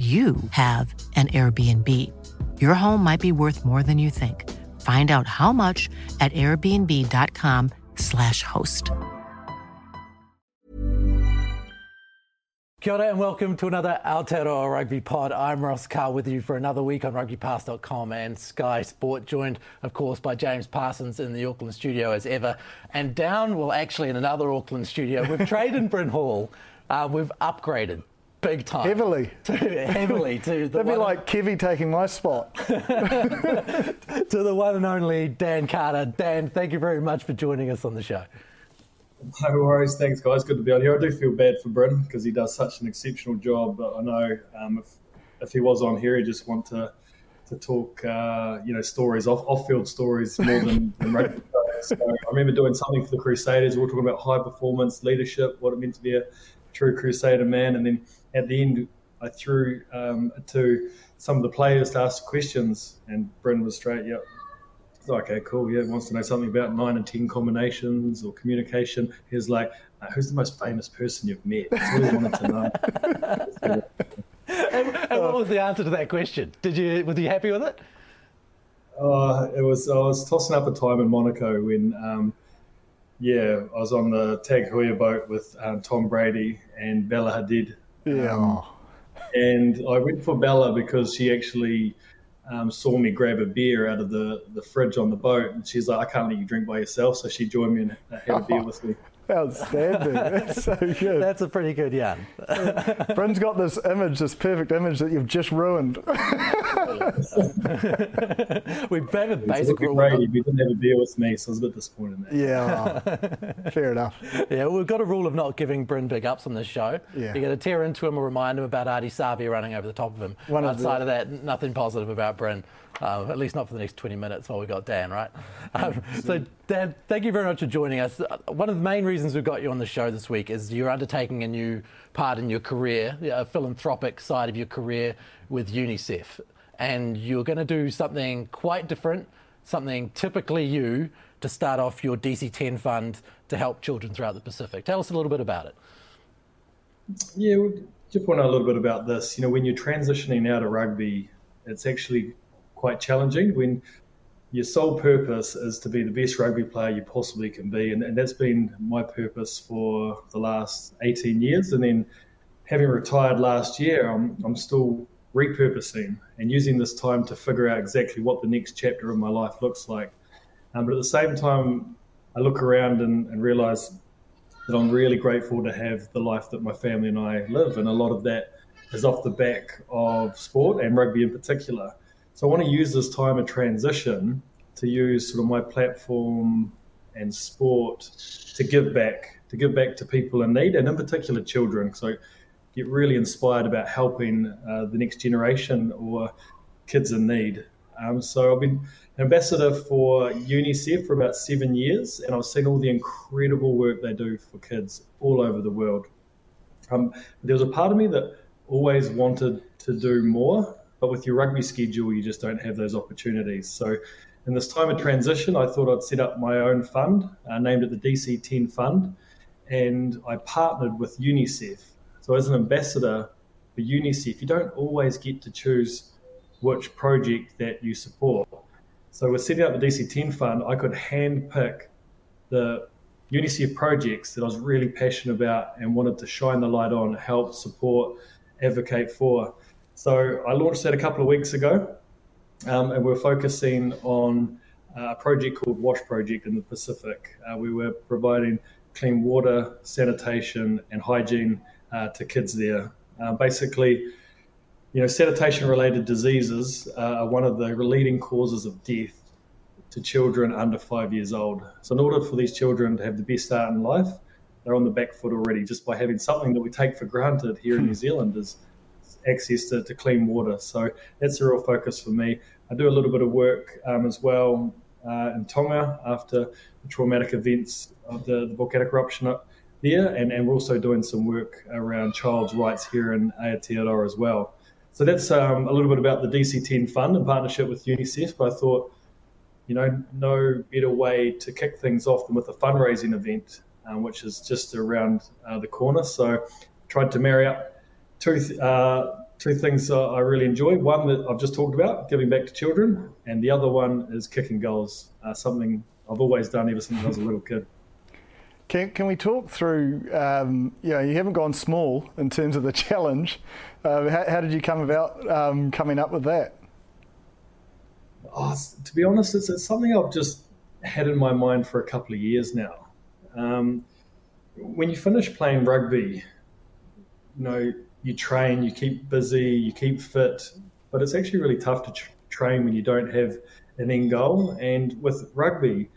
you have an Airbnb. Your home might be worth more than you think. Find out how much at airbnb.com/slash host. Kia ora and welcome to another Aotearoa Rugby Pod. I'm Ross Karl with you for another week on rugbypass.com and Sky Sport, joined, of course, by James Parsons in the Auckland studio as ever. And down, well, actually, in another Auckland studio, we've traded Bryn Hall. Uh, we've upgraded big time. Heavily. To, heavily to the That'd be like Kevy taking my spot. to the one and only Dan Carter. Dan, thank you very much for joining us on the show. No worries, thanks guys. Good to be on here. I do feel bad for Bryn because he does such an exceptional job. But I know um, if if he was on here, he'd just want to to talk, uh, you know, stories off off field stories more than, than rugby. So I remember doing something for the Crusaders. We were talking about high performance leadership, what it meant to be a true Crusader man, and then at the end, I threw um, to some of the players to ask questions, and Bryn was straight, yep. It's like, okay, cool. Yeah, wants to know something about nine and ten combinations or communication. He's like, uh, who's the most famous person you've met? That's all he wanted to know. And, and what was the answer to that question? Did you was you happy with it? Uh, it was I was tossing up a time in Monaco when, um, yeah, I was on the Tag Heuer boat with um, Tom Brady and Bella Hadid, Yeah. Um, and I went for Bella because she actually um, saw me grab a beer out of the, the fridge on the boat, and she's like, "I can't let you drink by yourself," so she joined me and had a beer with me. Outstanding. That's so good. That's a pretty good yarn. Bryn's got this image, this perfect image that you've just ruined. we have a basic rule. Brady, but didn't have a beer with me, so I was a bit disappointed in that. yeah. Fair enough. Yeah, we've got a rule of not giving Bryn big ups on this show. Yeah. You got to tear into him or remind him about Ardie Savea running over the top of him. One of Outside the- of that, nothing positive about Bryn. Uh, at least not for the next 20 minutes while we've got Dan, right? Um, so, Dan, thank you very much for joining us. Uh, One of the main reasons we've got you on the show this week is you're undertaking a new part in your career, a philanthropic side of your career with UNICEF. And you're going to do something quite different, something typically you, to start off your DC 10 fund to help children throughout the Pacific. Tell us a little bit about it. Yeah, just want to know a little bit about this. You know, when you're transitioning out of rugby, it's actually quite challenging when your sole purpose is to be the best rugby player you possibly can be. And, and that's been my purpose for the last 18 years. And then having retired last year, I'm, I'm still repurposing and using this time to figure out exactly what the next chapter of my life looks like. Um, but at the same time, I look around and, and realize that I'm really grateful to have the life that my family and I live. And a lot of that is off the back of sport and rugby in particular. So I want to use this time of transition to use sort of my platform and sport to give back, to give back to people in need, and in particular children. So I get really inspired about helping uh, the next generation or kids in need. Um, so I've been an ambassador for UNICEF for about seven years, and I've seen all the incredible work they do for kids all over the world. Um, there was a part of me that always wanted to do more, but with your rugby schedule, you just don't have those opportunities. So, in this time of transition, I thought I'd set up my own fund, uh, named it the DC 10 Fund, and I partnered with UNICEF. So, as an ambassador for UNICEF, you don't always get to choose which project that you support. So, with setting up the DC 10 Fund, I could handpick the UNICEF projects that I was really passionate about and wanted to shine the light on, help, support, advocate for. So I launched that a couple of weeks ago, um, and we're focusing on a project called Wash Project in the Pacific. Uh, we were providing clean water, sanitation, and hygiene uh, to kids there. Uh, basically, you know, sanitation-related diseases uh, are one of the leading causes of death to children under five years old. So, in order for these children to have the best start in life, they're on the back foot already just by having something that we take for granted here in New Zealand is access to, to, clean water. So that's a real focus for me. I do a little bit of work um, as well uh, in Tonga after the traumatic events of the, the volcanic eruption up there, and, and we're also doing some work around child's rights here in Aotearoa as well. So that's um, a little bit about the DC10 Fund in partnership with UNICEF. But I thought, you know, no better way to kick things off than with a fundraising event, um, which is just around uh, the corner. So tried to marry up two uh, two things I really enjoy. One that I've just talked about, giving back to children, and the other one is kicking goals, uh, something I've always done ever since I was a little kid. Can, can we talk through, um, you know, you haven't gone small in terms of the challenge. Uh, how, how, did you come about um, coming up with that? Oh, to be honest, it's, it's, something I've just had in my mind for a couple of years now. Um, when you finish playing rugby, you know, you train, you keep busy, you keep fit, but it's actually really tough to tr- train when you don't have an end goal. And with rugby,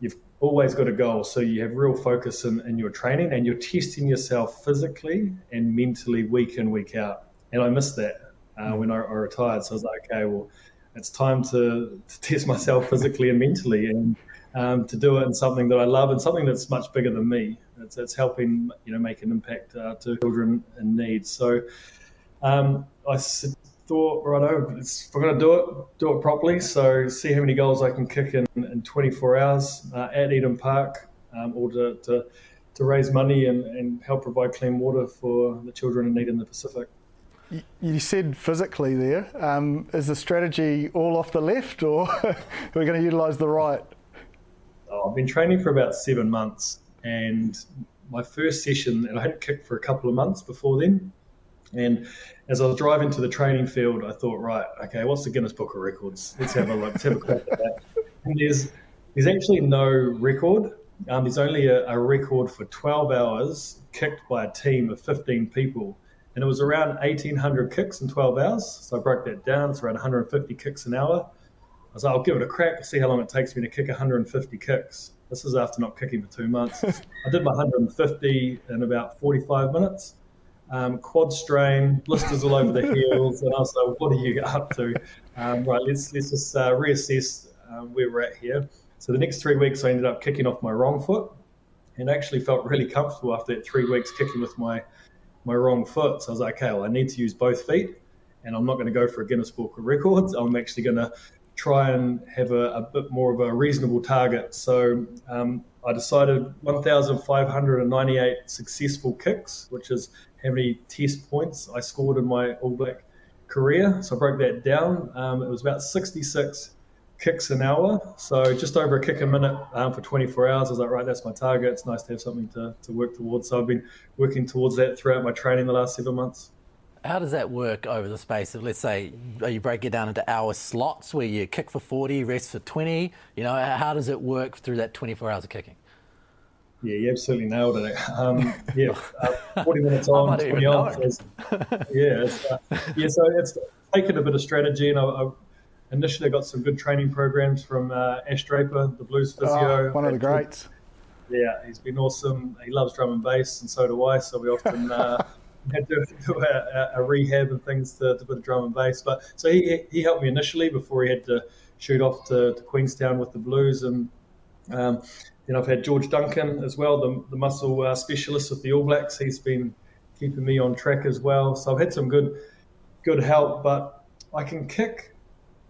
you've always got a goal. So you have real focus in, in your training and you're testing yourself physically and mentally week in, week out. And I missed that uh, mm. when I, I, retired. So I was like, okay, well, it's time to, to test myself physically and mentally and um, to do it in something that I love and something that's much bigger than me. It's, it's helping you know make an impact uh, to children in need. So um, I thought, right, oh, if we're going to do it, do it properly. So see how many goals I can kick in, in 24 hours uh, at Eden Park, um, or to, to, to raise money and, and help provide clean water for the children in need in the Pacific. You said physically there. Um, is the strategy all off the left, or are we going to utilise the right? Oh, I've been training for about seven months, and my first session, and I hadn't kicked for a couple of months before then. And as I was driving to the training field, I thought, right, okay, what's the Guinness Book of Records? Let's have a look. Let's have a at that. And there's there's actually no record. Um, there's only a, a, record for 12 hours kicked by a team of 15 people, and it was around 1,800 kicks in 12 hours. So I broke that down. It's around 150 kicks an hour. Was like, I'll give it a crack, see how long it takes me to kick 150 kicks. This is after not kicking for two months. I did my 150 in about 45 minutes. Um, quad strain, blisters all over the heels, and I was like, "What are you up to?" Um, right, let's let's just uh, reassess um, where we're at here. So the next three weeks, I ended up kicking off my wrong foot, and actually felt really comfortable after that three weeks kicking with my my wrong foot. So I was like, "Okay, well, I need to use both feet." and I'm not going to go for a Guinness Book of Records. I'm actually going to try and have a, a bit more of a reasonable target. So um, I decided 1,598 successful kicks, which is how many test points I scored in my All Black career. So I broke that down. Um, it was about 66 kicks an hour, so just over a kick a minute um, for 24 hours. I was like, right, that's my target. It's nice to have something to, to work towards. So I've been working towards that throughout my training the last seven months. How does that work over the space of, let's say, you break it down into hour slots where you kick for 40, rest for 20? You know, how does it work through that 24 hours of kicking? Yeah, you absolutely nailed it. Um, yeah, uh, 40 minutes on, 20 off. yeah, it's, uh, yeah, so it's taken a bit of strategy, and I, I initially got some good training programs from uh, Ash Draper, the blues oh, physio. Oh, one of the greats. Yeah, he's been awesome. He loves drum and bass, and so do I. So we often uh, had to do a, a, rehab and things to, to put drum and bass. But so he he helped me initially before he had to shoot off to, to Queenstown with the Blues, and um, then I've had George Duncan as well, the, the muscle uh, specialist with the All Blacks. He's been keeping me on track as well. So I've had some good good help, but I can kick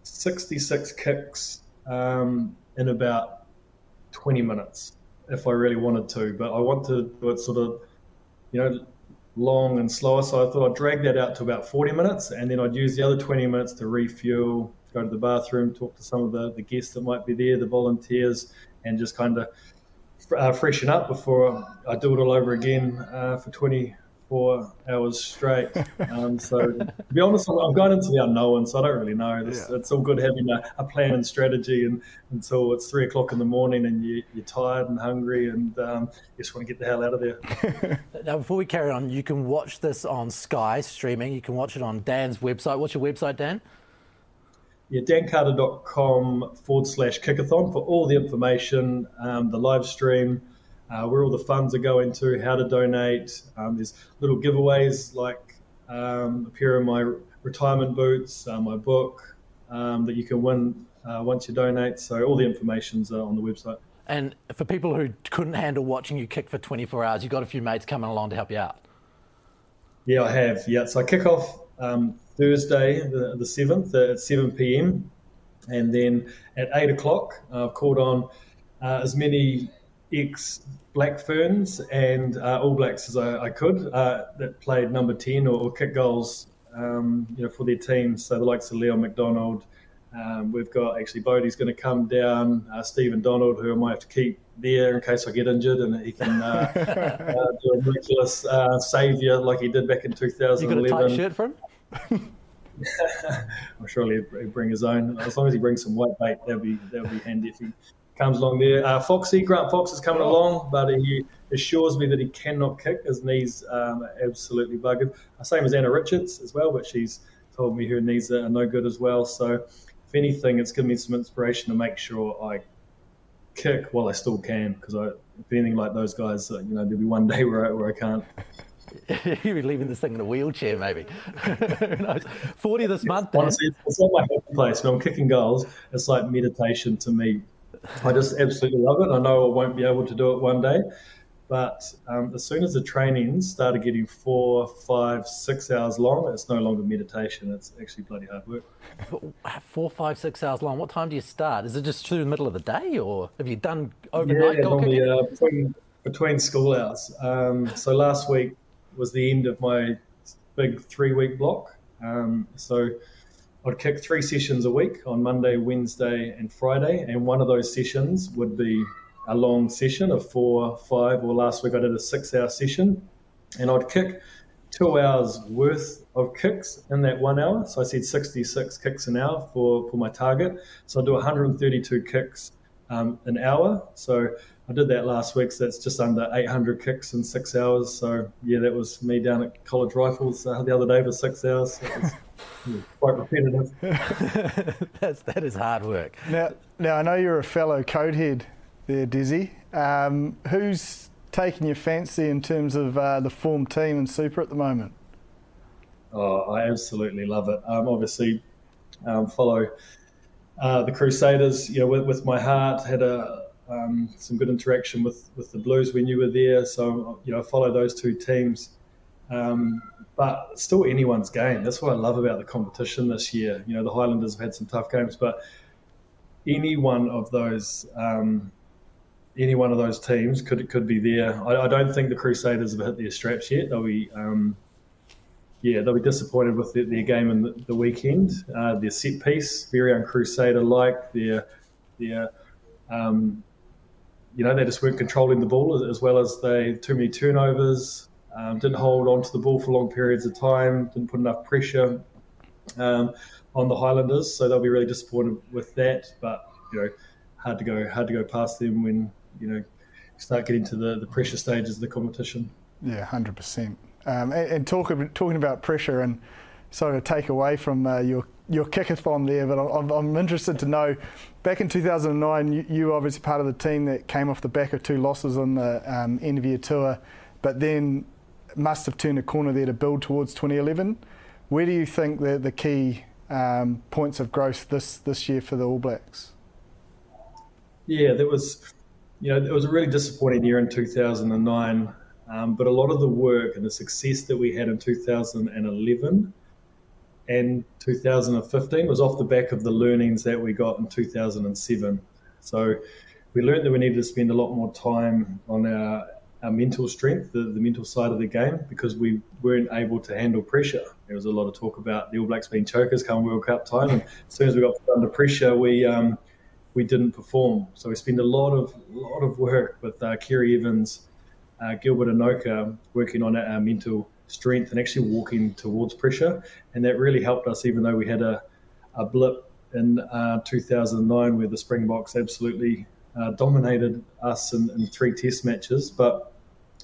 66 kicks um, in about 20 minutes if I really wanted to. But I want to do it sort of, you know, long and slower. So I thought I'd drag that out to about 40 minutes and then I'd use the other 20 minutes to refuel, go to the bathroom, talk to some of the, the guests that might be there, the volunteers, and just kind of uh, freshen up before I do it all over again uh, for 20, four hours straight. Um, so to be honest, I'm going into the unknown, so I don't really know. It's, yeah. it's all good having a, a, plan and strategy, and until it's three o'clock in the morning and you, are tired and hungry, and um, you just want to get the hell out of there. now, before we carry on, you can watch this on Sky streaming. You can watch it on Dan's website. What's your website, Dan? Yeah, dancarter.com forward slash kickathon for all the information, um, the live stream uh, where all the funds are going to, how to donate. Um, there's little giveaways like um, a pair of my retirement boots, uh, my book um, that you can win uh, once you donate. So all the information's uh, on the website. And for people who couldn't handle watching you kick for 24 hours, you've got a few mates coming along to help you out. Yeah, I have. Yeah, so I kick off um, Thursday, the, the 7th at 7 p.m. And then at 8 o'clock, I've called on uh, as many ex Black Ferns and uh, All Blacks as I, I could uh, that played number 10 or, or kick goals um, you know, for their teams. So the likes of Leon MacDonald. um, we've got actually Bodie's going to come down, uh, Stephen Donald, who I might have to keep there in case I get injured, and he can uh, uh, do a miraculous uh, saviour like he did back in 2011. You got a tight shirt for him? I'm sure he'll bring his own. As long as he brings some white bait, that'll be that'll be handy if he comes along there. Uh, Foxy Grant Fox is coming along, but he assures me that he cannot kick. His knees um, are absolutely buggered. Uh, same as Anna Richards as well, but she's told me her knees are no good as well. So, if anything, it's given me some inspiration to make sure I kick while I still can, because I, if anything like those guys, uh, you know, there'll be one day where I, where I can't. You'll be leaving this thing in a wheelchair, maybe. 40 this month. Honestly, it's not my happy place. When I'm kicking goals, it's like meditation to me. I just absolutely love it. I know I won't be able to do it one day, but um, as soon as the trainings started getting four, five, six hours long, it's no longer meditation. It's actually bloody hard work. Four, five, six hours long. What time do you start? Is it just through the middle of the day, or have you done overnight yeah, normally, uh, between, between school hours. Um, so last week was the end of my big three-week block. Um, so I'd kick three sessions a week on Monday, Wednesday, and Friday, and one of those sessions would be a long session of four, five, or last week I did a six-hour session, and I'd kick two hours worth of kicks in that one hour. So I said 66 kicks an hour for, for my target. So I do 132 kicks um, an hour. So I did that last week. So that's just under 800 kicks in six hours. So yeah, that was me down at College Rifles uh, the other day for six hours. So quite repetitive. That's, that is hard work. Now, now I know you're a fellow code head there, Dizzy. Um, who's taking your fancy in terms of uh, the form team and Super at the moment? Oh, I absolutely love it. Um, obviously, um, follow uh, the Crusaders. You know, with, with my heart, had a um, some good interaction with with the Blues when you were there. So you know, follow those two teams. Um, but still anyone's game. That's what I love about the competition this year. You know, the Highlanders have had some tough games, but any one of those, um, any one of those teams could could be there. I, I, don't think the Crusaders have hit their straps yet. They'll be, um, yeah, they'll be disappointed with their, their game in the, the weekend. Uh, their set piece, very uncrusader like. Their their um, you know, they just weren't controlling the ball as, as well as they too many turnovers. Um, didn't hold on to the ball for long periods of time. Didn't put enough pressure um, on the Highlanders, so they'll be really disappointed with that. But you know, hard to go hard to go past them when you know start getting to the, the pressure stages of the competition. Yeah, hundred um, percent. And, talk, talking about pressure, and sort of take away from uh, your your kickathon there, but I'm, I'm, interested to know. Back in 2009, you, were obviously part of the team that came off the back of two losses on the um, of year tour, but then must have turned a corner there to build towards 2011. Where do you think the, the key um, points of growth this, this year for the All Blacks? Yeah, there was, you know, it was a really disappointing year in 2009, um, but a lot of the work and the success that we had in 2011 and 2015 was off the back of the learnings that we got in 2007. So we learned that we needed to spend a lot more time on our our mental strength, the, the mental side of the game, because we weren't able to handle pressure. There was a lot of talk about the All Blacks being chokers come World Cup time, and as soon as we got under pressure, we um, we didn't perform. So we spent a lot of lot of work with uh, Ceri Evans, uh, Gilbert Enoka, working on our mental strength and actually walking towards pressure, and that really helped us. Even though we had a, a blip in uh, 2009 where the Springboks absolutely uh, dominated us in, in, three test matches, but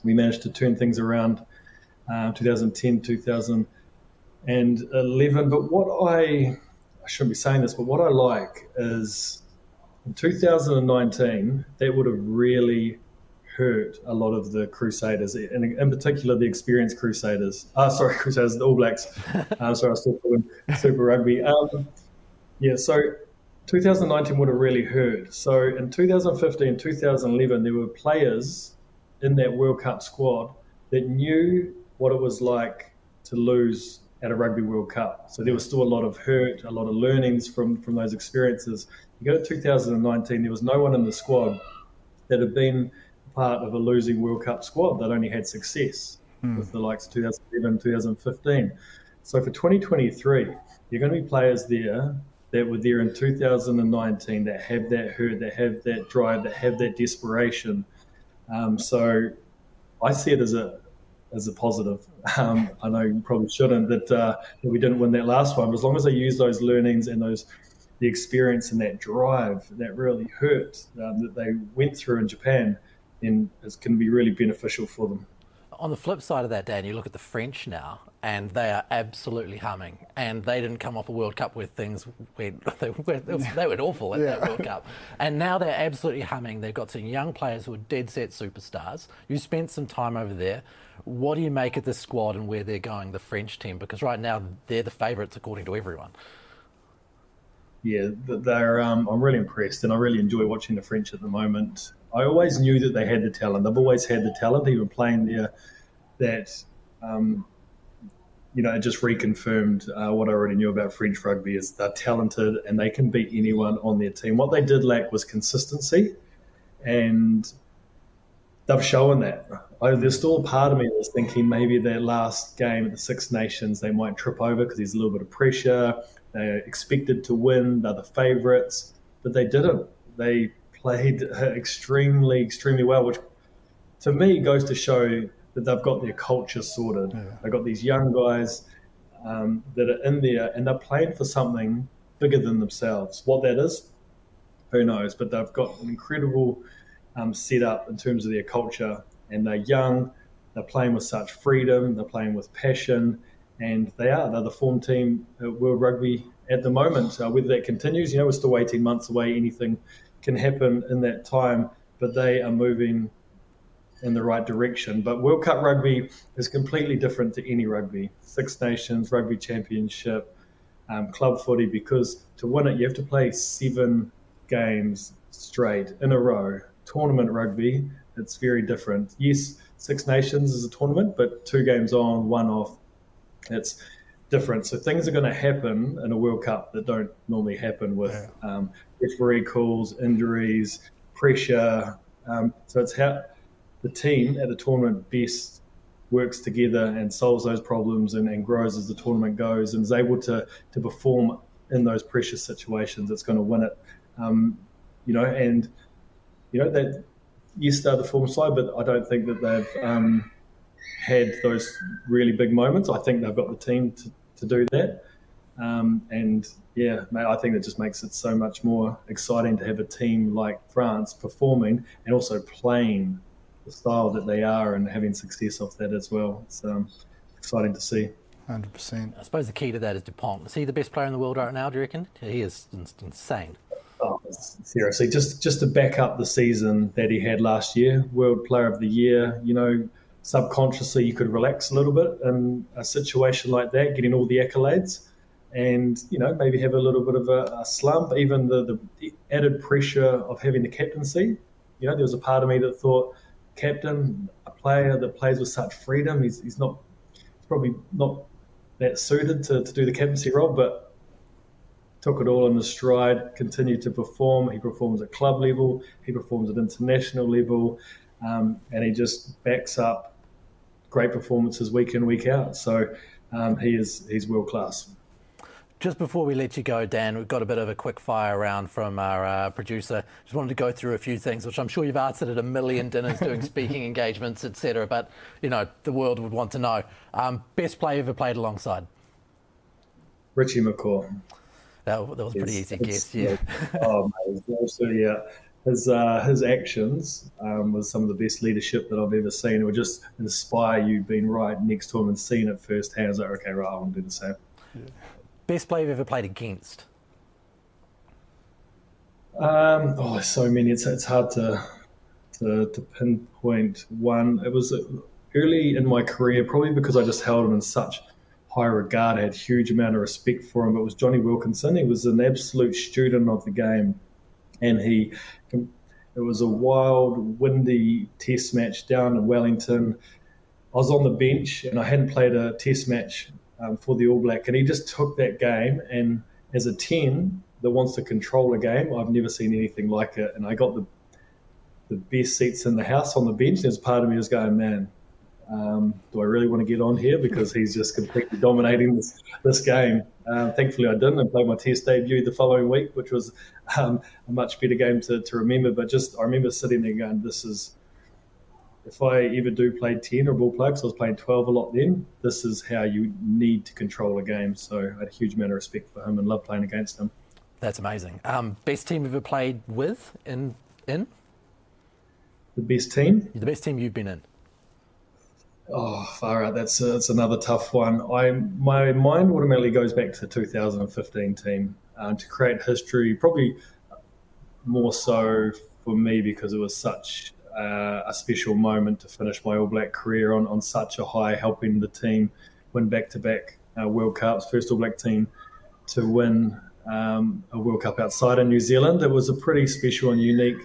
we managed to turn things around uh, 2010, 2011. But what I, I shouldn't be saying this, but what I like is in 2019, that would have really hurt a lot of the Crusaders, and in particular the experienced Crusaders. Ah, sorry, Crusaders, the All Blacks. uh, sorry, I was still Super Rugby. Um, yeah, so 2019 would have really hurt. So in 2015, 2011, there were players in that World Cup squad that knew what it was like to lose at a Rugby World Cup. So there was still a lot of hurt, a lot of learnings from from those experiences. You go to 2019, there was no one in the squad that had been part of a losing World Cup squad that only had success hmm. with the likes of 2011, 2015. So for 2023, you're going to be players there that were there in 2019 that have that hurt, that have that drive, that have that desperation. Um, so I see it as a as a positive. Um, I know you probably shouldn't that, uh, that we didn't win that last one, but as long as they use those learnings and those the experience and that drive that really hurt um, that they went through in Japan, then it's going to be really beneficial for them. On the flip side of that, Dan, you look at the French now, and they are absolutely humming. And they didn't come off a World Cup where things went, they, were, they were awful at yeah. that World Cup. And now they're absolutely humming. They've got some young players who are dead set superstars. You spent some time over there. What do you make of this squad and where they're going, the French team? Because right now they're the favourites according to everyone. Yeah, they're. Um, I'm really impressed, and I really enjoy watching the French at the moment. I always knew that they had the talent. They've always had the talent. Even playing there, that um, you know, it just reconfirmed uh, what I already knew about French rugby is they're talented and they can beat anyone on their team. What they did lack was consistency, and they've shown that. I, there's still a part of me that's thinking maybe their last game at the Six Nations they might trip over because there's a little bit of pressure. They're expected to win. They're the favourites, but they didn't. They played extremely, extremely well, which to me goes to show that they've got their culture sorted. Yeah. They've got these young guys um, that are in there and they're playing for something bigger than themselves. What that is, who knows? But they've got an incredible um, setup in terms of their culture and they're young. They're playing with such freedom. They're playing with passion, and they are. They're the form team at World Rugby at the moment. Uh, whether that continues, you know, we're still 18 months away. Anything can happen in that time, but they are moving in the right direction. But World Cup rugby is completely different to any rugby. Six Nations, Rugby Championship, um, club footy, because to win it, you have to play seven games straight in a row. Tournament rugby, it's very different. Yes, Six Nations is a tournament, but two games on, one off. It's different. So things are going to happen in a World Cup that don't normally happen with yeah. um, referee calls, injuries, pressure. Um, so it's how the team at the tournament best works together and solves those problems and, and grows as the tournament goes and is able to to perform in those pressure situations. It's going to win it, um, you know. And you know that yes, they're the form side, but I don't think that they've um, had those really big moments. I think they've got the team to, to do that. Um, and yeah, mate, I think that just makes it so much more exciting to have a team like France performing and also playing the style that they are and having success off that as well. It's um, exciting to see. Hundred percent. I suppose the key to that is Dupont. Is he the best player in the world right now? Do you reckon? He is insane. Oh, seriously, just just to back up the season that he had last year, World Player of the Year. You know, subconsciously you could relax a little bit in a situation like that, getting all the accolades, and you know maybe have a little bit of a, a slump. Even the, the added pressure of having the captaincy. You know, there was a part of me that thought, captain, a player that plays with such freedom, he's, he's not he's probably not that suited to, to do the captaincy role, but took it all in the stride, continued to perform. He performs at club level, he performs at international level, um, and he just backs up great performances week in, week out. So um, he is he's world class. Just before we let you go, Dan, we've got a bit of a quick fire round from our uh, producer. Just wanted to go through a few things, which I'm sure you've answered at a million dinners, doing speaking engagements, etc. But you know, the world would want to know. Um, best player ever played alongside? Richie McCaw. That, that was a pretty easy guess, yeah. oh, mate, yeah. His, uh, his actions um, was some of the best leadership that I've ever seen. It would just inspire you being right next to him and seeing it firsthand. I was like, okay, right, I want to do the same. Best player you've ever played against? Um, oh, so many. It's, it's hard to to, to pinpoint one. It was early in my career, probably because I just held him in such high regard. I had huge amount of respect for him. It was Jonny Wilkinson. He was an absolute student of the game, and he. It was a wild, windy test match down in Wellington. I was on the bench and I hadn't played a test match um, for the All Black, and he just took that game and as a ten that wants to control a game, I've never seen anything like it. And I got the the best seats in the house on the bench. There's part of me was going, man, um, do I really want to get on here because he's just completely dominating this this game? Uh, thankfully, I didn't and played my Test debut the following week, which was um, a much better game to, to remember. But just I remember sitting there going, "This is." If I ever do play ten or ball play, because I was playing twelve a lot then, this is how you need to control a game. So I had a huge amount of respect for him and love playing against him. That's amazing. Um, best team you've ever played with in in the best team? The best team you've been in. Oh, far out. That's, that's another tough one. I my mind automatically goes back to the 2015 team uh, to create history. Probably more so for me because it was such uh, a special moment to finish my All Black career on, on such a high, helping the team win back to back World Cups, first All Black team to win um, a World Cup outside of New Zealand. It was a pretty special and unique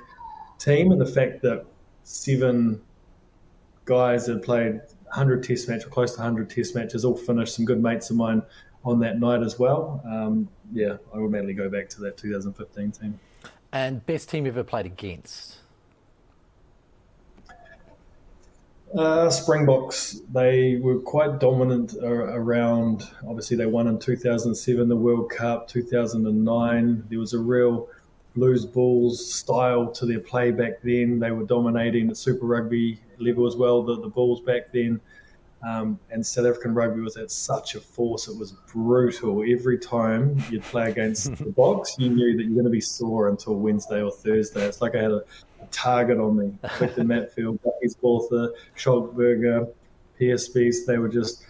team, and the fact that seven guys that played 100 test matches, or close to 100 test matches, all finished. Some good mates of mine on that night as well. Um, yeah, I would automatically go back to that 2015 team. And best team you ever played against? Uh, Springboks, they were quite dominant around. Obviously, they won in 2007 the World Cup, 2009. There was a real Blues balls style to their play back then. They were dominating at Super Rugby level as well, the, the Bulls back then. Um, and South African rugby was at such a force, it was brutal. Every time you'd play against the Boks, you knew that you're going to be sore until Wednesday or Thursday. It's like I had a, a target on me. Clifton Matfield, Bakkies Botha, Schalkberger, Pierre Spies, they were just,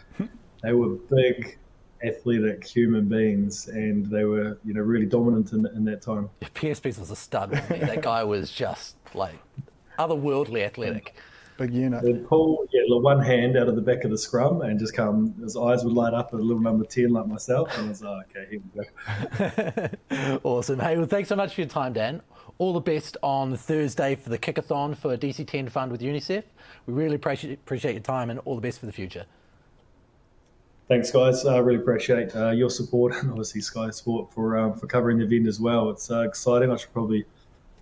they were big, athletic human beings, and they were you know really dominant in, in that time. Yeah, Pierre Spies was a stud. that guy was just like otherworldly athletic. Big unit. They'd pull yeah, one hand out of the back of the scrum and just come. His eyes would light up at a little number ten like myself, and I was like, okay, here we go. awesome. Hey, well, thanks so much for your time, Dan. All the best on Thursday for the kickathon for DC10 Fund with UNICEF. We really appreciate, appreciate your time and all the best for the future. Thanks, guys. I uh, really appreciate uh, your support and obviously Sky Sport for um, for covering the event as well. It's uh, exciting. I should probably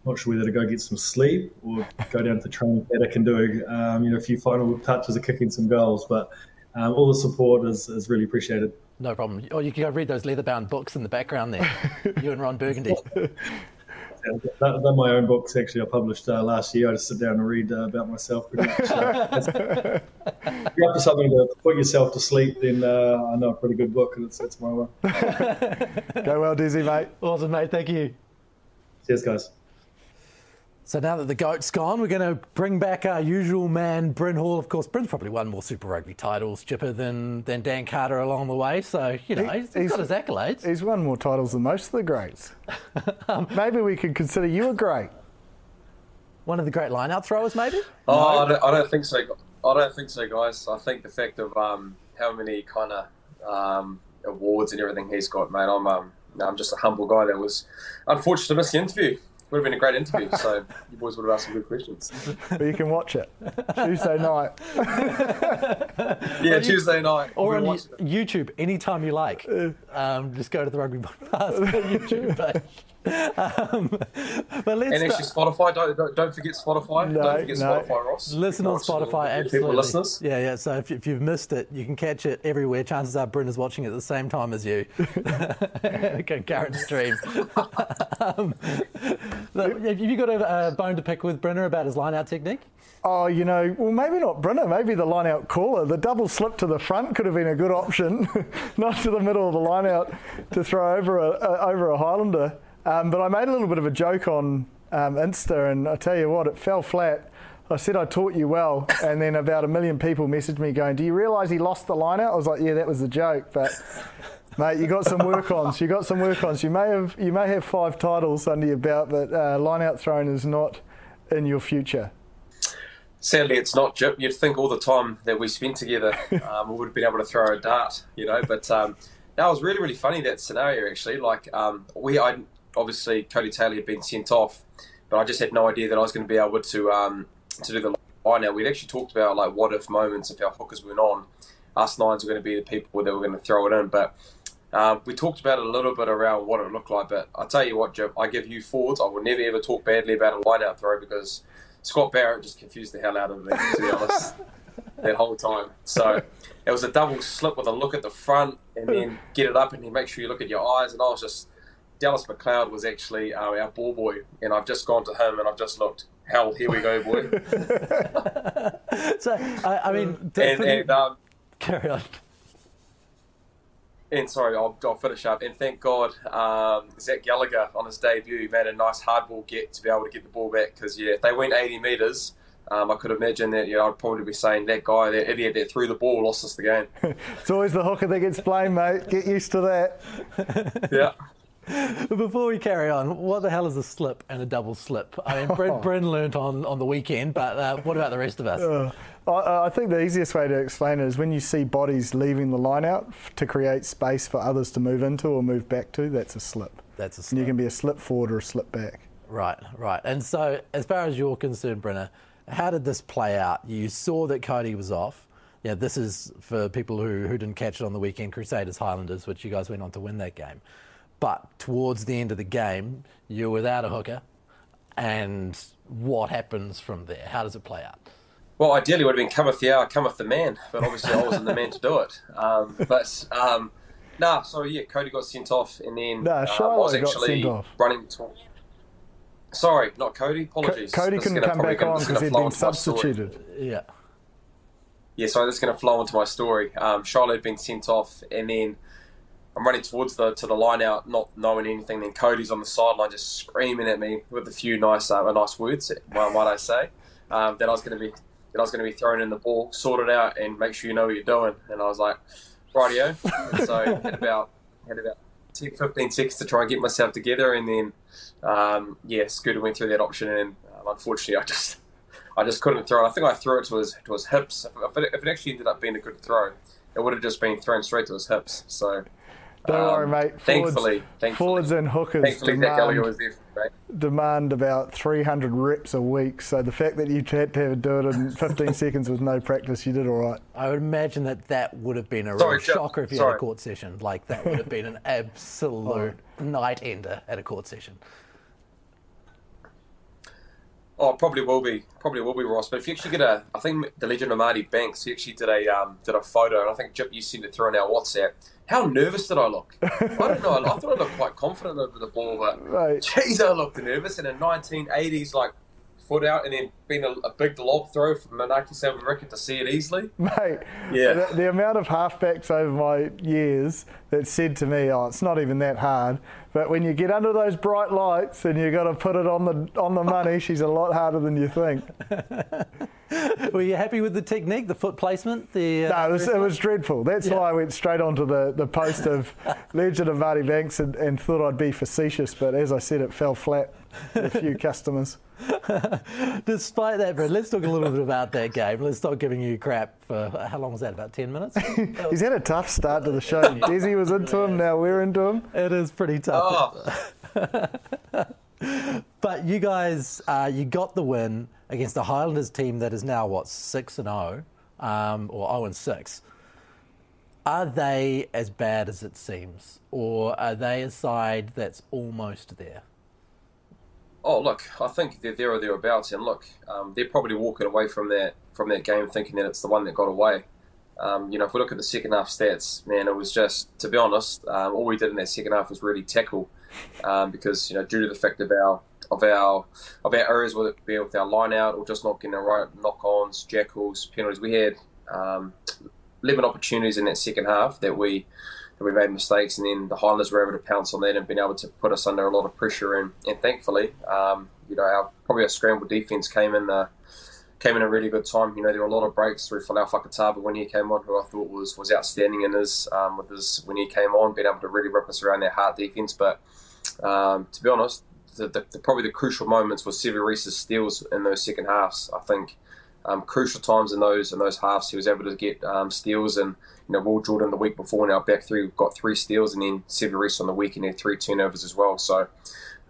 not sure whether to go get some sleep or go down to the training paddock and do um, you know a few final touches of kicking some goals. But um, all the support is, is really appreciated. No problem. Or oh, you can go read those leather bound books in the background there. you and Ron Burgundy. That, they're my own books, actually. I published uh, last year. I just sit down and read uh, about myself pretty much. If you're up to something to put yourself to sleep, then uh, I know a pretty good book, and it's, it's my one. Go well, Dizzy, mate. Awesome, mate. Thank you. Cheers, guys. So now that the goat's gone, we're going to bring back our usual man, Bryn Hall. Of course, Bryn's probably won more Super Rugby titles, Chipper, than, than Dan Carter along the way. So, you know, he, he's, he's got his accolades. He's won more titles than most of the greats. um, maybe we could consider you a great. One of the great line-out throwers, maybe? Oh, no. I, don't, I, don't, think so. I don't think so, guys. I think the fact of um, how many kind of um, awards and everything he's got, mate, I'm, um, I'm just a humble guy that was unfortunate to miss the interview would have been a great interview. so you boys would have asked some good questions. But you can watch it Tuesday night. yeah, Tuesday night. Or on YouTube anytime you like. Um, just go to the Rugby Podcast YouTube page. Um, but let's and actually, Spotify. Don't, don't, don't forget Spotify. No, don't forget no. Spotify, Ross. Listen on Spotify. Absolutely. listeners. Yeah, yeah. So if, if, you've missed it, you can catch it everywhere. Chances are Bryn watching it at the same time as you. Concurrent stream. um, have you got a, a, bone to pick with Brenner about his line-out technique? Oh, you know, well, maybe not Brenner, maybe the line out caller. The double slip to the front could have been a good option, not to the middle of the line out to throw over a, a over a Highlander. Um, but I made a little bit of a joke on um, Insta, and I tell you what, it fell flat. I said I taught you well, and then about a million people messaged me going, "Do you realise he lost the line out?" I was like, "Yeah, that was a joke, but." Mate, you got some work ons. You got some work ons. You may have you may have five titles under your belt, but uh, line out throwing is not in your future. Sadly, it's not, Jip. You'd think all the time that we spent together, um, we would have been able to throw a dart, you know. But um, that was really, really funny that scenario. Actually, like um, we, I obviously Codie Taylor had been sent off, but I just had no idea that I was going to be able to um, to do the line. Now we'd actually talked about like what if moments if our hookers went on, us nines were going to be the people that were going to throw it in, but. Uh, we talked about it a little bit around what it looked like, but I tell you what, Jim, I give you forwards. I will never ever talk badly about a line out throw because Scott Barrett just confused the hell out of me, to be honest, that whole time. So it was a double slip with a look at the front and then get it up and then make sure you look at your eyes. And I was just, Dallas McLeod was actually uh, our ball boy, and I've just gone to him and I've just looked, hell, here we go, boy. so, I, I mean, and, and um, carry on. And sorry, I'll, I'll finish up. And thank God, um, Zach Gallagher on his debut made a nice hardball get to be able to get the ball back. Because yeah, if they went 80 metres, um, I could imagine that. You know, I'd probably be saying that guy, that idiot that threw the ball, lost us the game. it's always the hooker that gets blamed, mate. Get used to that. yeah. But before we carry on, what the hell is a slip and a double slip? I mean, Bryn, Bryn learnt on, on the weekend, but uh, what about the rest of us? Uh, I think the easiest way to explain it is when you see bodies leaving the line out to create space for others to move into or move back to, that's a slip. That's a slip. And you can be a slip forward or a slip back. Right, right. And so, as far as you're concerned, Brenner, how did this play out? You saw that Codie was off. Yeah, this is for people who, who didn't catch it on the weekend Crusaders Highlanders, which you guys went on to win that game. But towards the end of the game, you're without a hooker. And what happens from there? How does it play out? Well, ideally, it would have been cometh the hour, cometh the man, but obviously I wasn't the man to do it. Um, but um, nah, so yeah, Codie got sent off, and then nah, um, I was actually running. To... Sorry, not Codie. Apologies. Co- Codie couldn't come back on because he'd been substituted. Yeah. Yeah, so that's going to flow into my story. Um, Charlotte had been sent off, and then I'm running towards the to the line out, not knowing anything. Then Codie's on the sideline, just screaming at me with a few nice, uh, nice words. Might I say um, that I was going to be that I was going to be throwing in the ball, sort it out, and make sure you know what you're doing. And I was like, rightio. and so had about had about 10, 15 seconds to try and get myself together, and then um, yeah, Scooter went through that option, and um, unfortunately, I just I just couldn't throw. It. I think I threw it to his to his hips. If it, if it actually ended up being a good throw, it would have just been thrown straight to his hips. So don't um, worry, mate. Forwards, thankfully, thankfully, forwards and hookers thankfully demand, was there for demand about 300 reps a week. So the fact that you had to do it in 15 seconds with no practice, you did all right. I would imagine that that would have been a Sorry, real shocker if you Sorry. had a court session. Like that would have been an absolute oh. night ender at a court session. Oh, probably will be, probably will be Ross. But if you actually get a, I think the legend of Marty Banks, he actually did a um, did a photo, and I think Jip, you sent it through on our WhatsApp how nervous did I look? I don't know. I thought I looked quite confident over the ball, but right. geez, I looked nervous. In a 1980s like foot out and then being a, a big lob throw from Manaki Seven Rickett to see it easily. Mate, yeah. The, the, amount of halfbacks over my years that said to me, "Oh, it's not even that hard," but when you get under those bright lights and you've got to put it on the on the money, she's a lot harder than you think. Were you happy with the technique, the foot placement? The uh, no, it was, it was dreadful. That's yeah. why I went straight onto the, the post of Legend of Marty Banks and, and thought I'd be facetious, but as I said, it fell flat with a few customers. Despite that, Brett, let's talk a little bit about that game. Let's stop giving you crap for how long was that? About ten minutes. He's had a tough start to the show. Desi was into him. Now we're into him. It is pretty tough. Oh. but you guys, uh, you got the win against the Highlanders team that is now what six and zero, oh, um, or 0 and 6. Are they as bad as it seems, or are they a side that's almost there? Oh, look, I think they're there or thereabouts, and look, um, they're probably walking away from that from that game thinking that it's the one that got away. Um, you know, if we look at the second half stats, man, it was just to be honest, um, all we did in that second half was really tackle, um, because you know due to the fact of our of our of our errors, whether it be with our line out or just not getting the right knock ons, jackals, penalties, we had um, eleven opportunities in that second half that we we made mistakes, and then the Highlanders were able to pounce on that and been able to put us under a lot of pressure. And, and thankfully, um, you know, our probably our scramble defense came in the came in a really good time. You know, there were a lot of breaks through Folau Fakatava when he came on, who I thought was was outstanding in his um, with his when he came on, being able to really rip us around their hard defense. But um, to be honest, the, the, the, probably the crucial moments were Sevu Reece's steals in those second halves. I think um, crucial times in those in those halves. He was able to get um, steals, and you know Will Jordan the week before now back three got three steals, and then Sevu Reece on the weekend had three turnovers as well. So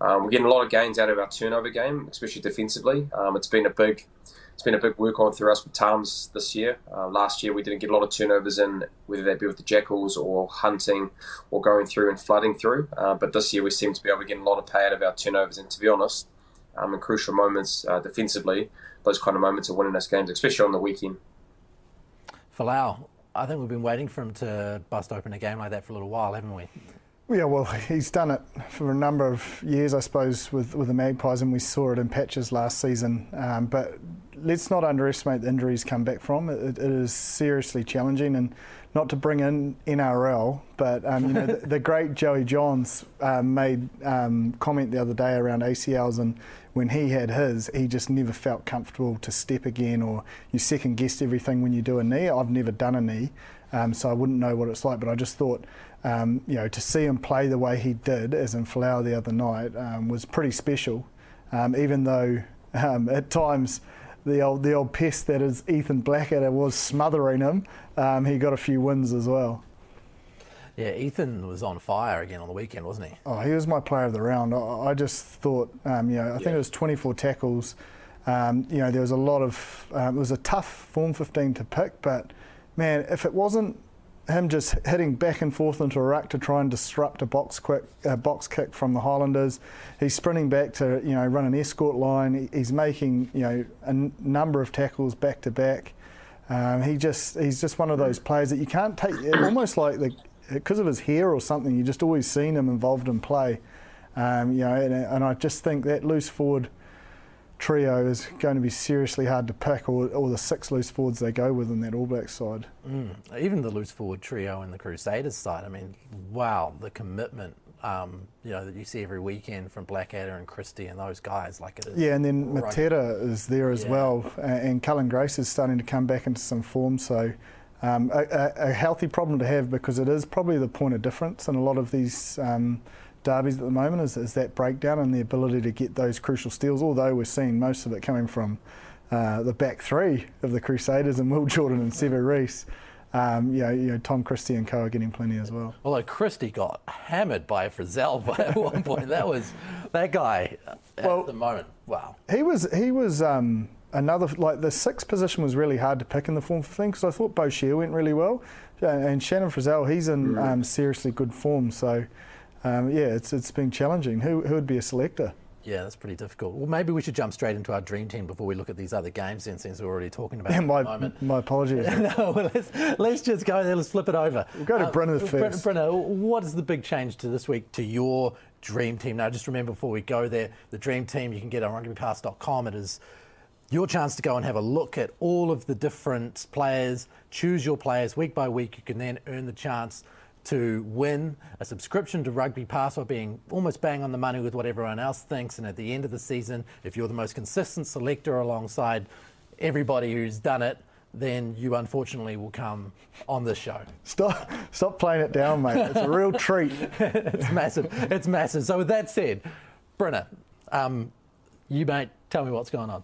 um, we're getting a lot of gains out of our turnover game, especially defensively. Um, it's been a big it's been a big work on through us with Tams this year. Uh, last year we didn't get a lot of turnovers in, whether that be with the Jackals or hunting or going through and flooding through. Uh, but this year we seem to be able to get a lot of pay out of our turnovers. And to be honest, um, in crucial moments uh, defensively, those kind of moments are winning us games, especially on the weekend. Folau, I think we've been waiting for him to bust open a game like that for a little while, haven't we? Yeah, well, he's done it for a number of years, I suppose, with, with the Magpies, and we saw it in patches last season. Um, but let's not underestimate the injuries come back from. It, it is seriously challenging, and not to bring in NRL, but um, you know the, the, great Joey Johns uh, made um, comment the other day around ACLs, and when he had his, he just never felt comfortable to step again, or you second guessed everything when you do a knee. I've never done a knee, um, so I wouldn't know what it's like, but I just thought. Um, you know, to see him play the way he did, as in Folau the other night, um, was pretty special. even though at times the old the old pest that is Ethan Blackadder was smothering him. Um, he got a few wins as well. Yeah, Ethan was on fire again on the weekend, wasn't he? Oh, he was my player of the round. I, I just thought, um, you know, I yeah. think it was 24 tackles. Um, you know, there was a lot of. Um, it was a tough form 15 to pick, but man, if it wasn't him just hitting back and forth into a ruck to try and disrupt a box quick box kick from the Highlanders. He's sprinting back to you know run an escort line. He's making you know a n- number of tackles back to back. Um, he just he's just one of those players that you can't take. Almost like the because of his hair or something. You just always seen him involved in play. Um, you know, and, and I just think that loose forward trio is going to be seriously hard to pick, or, or the six loose forwards they go with in that All Blacks side. Mm. Even the loose forward trio in the Crusaders side, I mean, wow, the commitment. Um, you know that you see every weekend from Blackadder and Christie and those guys, like it is. Yeah, and then right. Matera is there as yeah. well, and Cullen Grace is starting to come back into some form. So um, a, a, healthy problem to have because it is probably the point of difference in a lot of these um, derbies at the moment is, is that breakdown and the ability to get those crucial steals, although we're seeing most of it coming from uh, the back three of the Crusaders and Will Jordan and Sevu Reece. Um, you, know, you know, Tom Christie and co are getting plenty as well. Although Christie got hammered by Frizell at one point. That was that guy at well, the moment. Wow. He was he was um, another like the sixth position was really hard to pick in the form 15 because I thought Boshier went really well, and Shannon Frizell he's in mm. um, seriously good form. So um, yeah, it's it's been challenging. Who who would be a selector? Yeah, that's pretty difficult. Well, maybe we should jump straight into our dream team before we look at these other games, then, since we're already talking about yeah, my, moment. My apologies. no, well, let's, let's just go there. Let's flip it over. We'll go to um, Brenner first. Brenner, what is the big change to this week to your dream team? Now, just remember before we go there, the dream team you can get on rugbypass.com. It is your chance to go and have a look at all of the different players, choose your players week by week. You can then earn the chance to win a subscription to Rugby Pass by being almost bang on the money with what everyone else thinks. And at the end of the season, if you're the most consistent selector alongside everybody who's done it, then you unfortunately will come on this show. Stop, stop playing it down, mate. It's a real treat. it's massive. It's massive. So with that said, Brenner, um, you mate, tell me what's going on.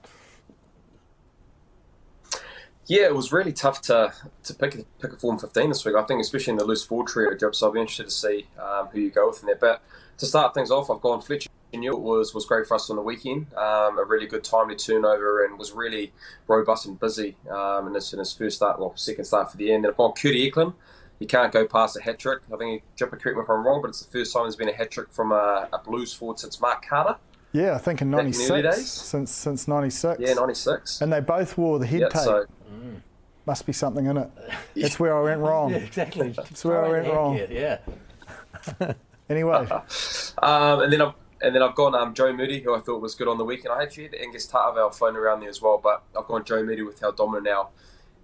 Yeah, it was really tough to to pick a, pick a form 15 this week. I think, especially in the loose forward trio job. So I'll be interested to see um, who you go with in there. But to start things off, I've gone Fletcher Newell was was great for us on the weekend. Um, a really good timely turnover and was really robust and busy um, in, his, in his first start, well, second start for the end. And upon Kurt Eklund, he can't go past a hat trick. I think, Jipper, correct me if I'm wrong, but it's the first time there's been a hat trick from a, a Blues forward since Mark Carter. Yeah, I think in '96 since since '96. Yeah, '96. And they both wore the head tape. So. Must be something in it. That's where I went wrong. yeah, exactly. That's where I went wrong. Yeah. anyway. um, and then I've and then I've gone um, Joe Moody, who I thought was good on the weekend. I actually had Angus Ta'avao floating around there as well, but I've gone Joe Moody with how dominant our,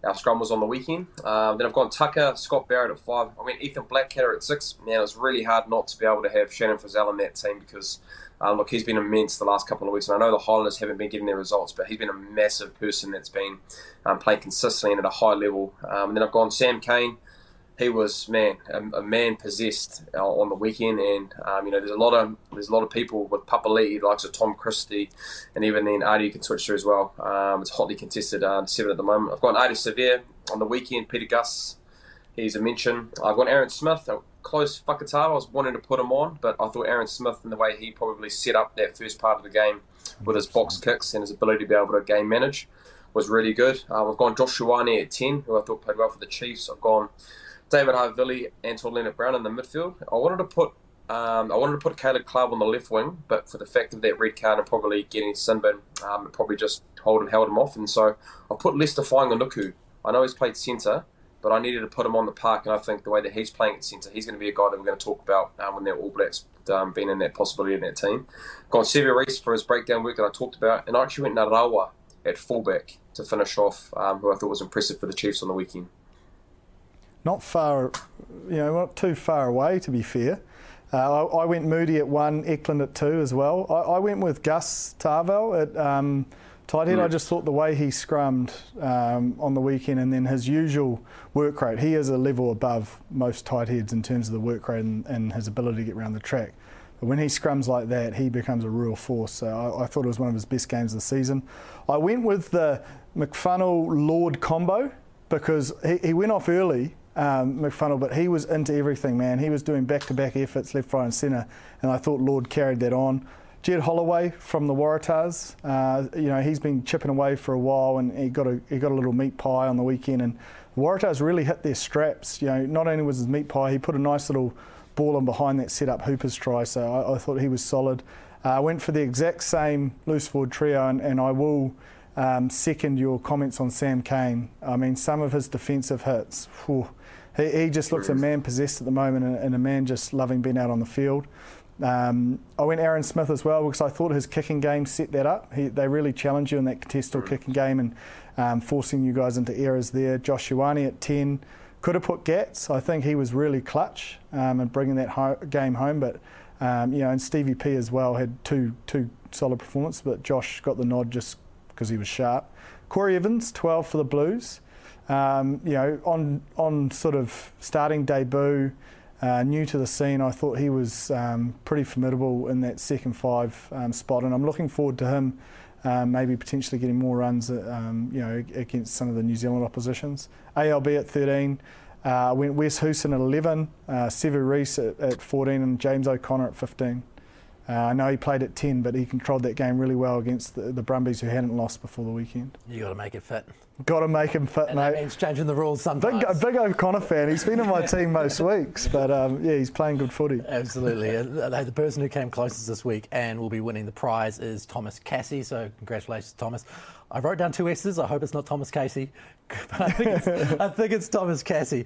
our scrum was on the weekend. Um, then I've gone Tucker, Scott Barrett at five. I mean, Ethan Blackadder at six. Man, it was really hard not to be able to have Shannon Frizell in that team because um, look, he's been immense the last couple of weeks, and I know the Highlanders haven't been getting their results, but he's been a massive person that's been um, playing consistently and at a high level. Um, and then I've gone Sam Cane. he was man a, a man possessed uh, on the weekend, and um, you know there's a lot of there's a lot of people with Papali'i, likes of Tom Christie, and even then Ardie can switch through as well. Um, it's hotly contested uh, seven at the moment. I've got Ardie Savea on the weekend. Peter Gus, he's a mention. I've got Aaron Smith, a close Fakatava. I was wanting to put him on, but I thought Aaron Smith and the way he probably set up that first part of the game with his box kicks and his ability to be able to game manage was really good. Um, I've gone Josh Ioane at 10, who I thought played well for the Chiefs. I've gone David Havili and Leonard Brown in the midfield. I wanted to put um, I wanted to put Caleb Clarke on the left wing, but for the fact of that red card and probably getting Sinbin, um, it probably just hold, and held him off. And so I put Leicester Fainga'anuku. I know he's played centre, but I needed to put him on the park, and I think the way that he's playing at centre, he's going to be a guy that we're going to talk about um, when they're All Blacks um, being in that possibility in that team. Got Sevu Reece for his breakdown work that I talked about, and I actually went Narawa at fullback to finish off, um, who I thought was impressive for the Chiefs on the weekend. Not far, you know, not too far away to be fair. Uh, I, I, went Moody at one, Eklund at two as well. I, I went with Gus Ta'avao at um, tight head. Mm. I just thought the way he scrummed um, on the weekend and then his usual work rate, he is a level above most tight heads in terms of the work rate and, and his ability to get around the track. But when he scrums like that, he becomes a real force. So I, I, thought it was one of his best games of the season. I went with the McFunnel Lord combo because he, he went off early, um, McFunnel, but he was into everything, man. He was doing back to back efforts, left, right, and centre, and I thought Lord carried that on. Jed Holloway from the Waratahs, uh, you know, he's been chipping away for a while and he got a, he got a little meat pie on the weekend. And the Waratahs really hit their straps. You know, not only was his meat pie, he put a nice little ball in behind that set up Hooper's try, so I, I thought he was solid. Uh, I uh, went for the exact same loose forward trio, and, and I will um, second your comments on Sam Cane. I mean, some of his defensive hits, whew, he, he, just looks a man possessed at the moment and, and, a man just loving being out on the field. Um, I went Aaron Smith as well because I thought his kicking game set that up. He, they really challenge you in that contested kicking game and um, forcing you guys into errors there. Josh at 10. Could have put Gats. I think he was really clutch um, and bringing that ho- game home. But um, you know, and Stevie P as well had two two solid performances. But Josh got the nod just because he was sharp. Corey Evans, 12 for the Blues. Um, you know, on on sort of starting debut, uh, new to the scene, I thought he was um, pretty formidable in that second five um, spot, and I'm looking forward to him um, maybe potentially getting more runs, um, you know, against some of the New Zealand oppositions. ALB at 13. Uh, went Wes Goosen at 11, uh, Sevu Reece at, at 14, and James O'Connor at 15. Uh, I know he played at 10, but he controlled that game really well against the, the Brumbies who hadn't lost before the weekend. you got to make it fit. Got to make him fit, and mate. That means changing the rules sometimes. Big, big O'Connor fan. He's been in my team most weeks, but um, yeah, he's playing good footy. Absolutely. Uh, the person who came closest this week and will be winning the prize is Thomas Cassie. So congratulations, Thomas. I wrote down two S's. I hope it's not Thomas Casey, but I think it's, I think it's Thomas Cassie.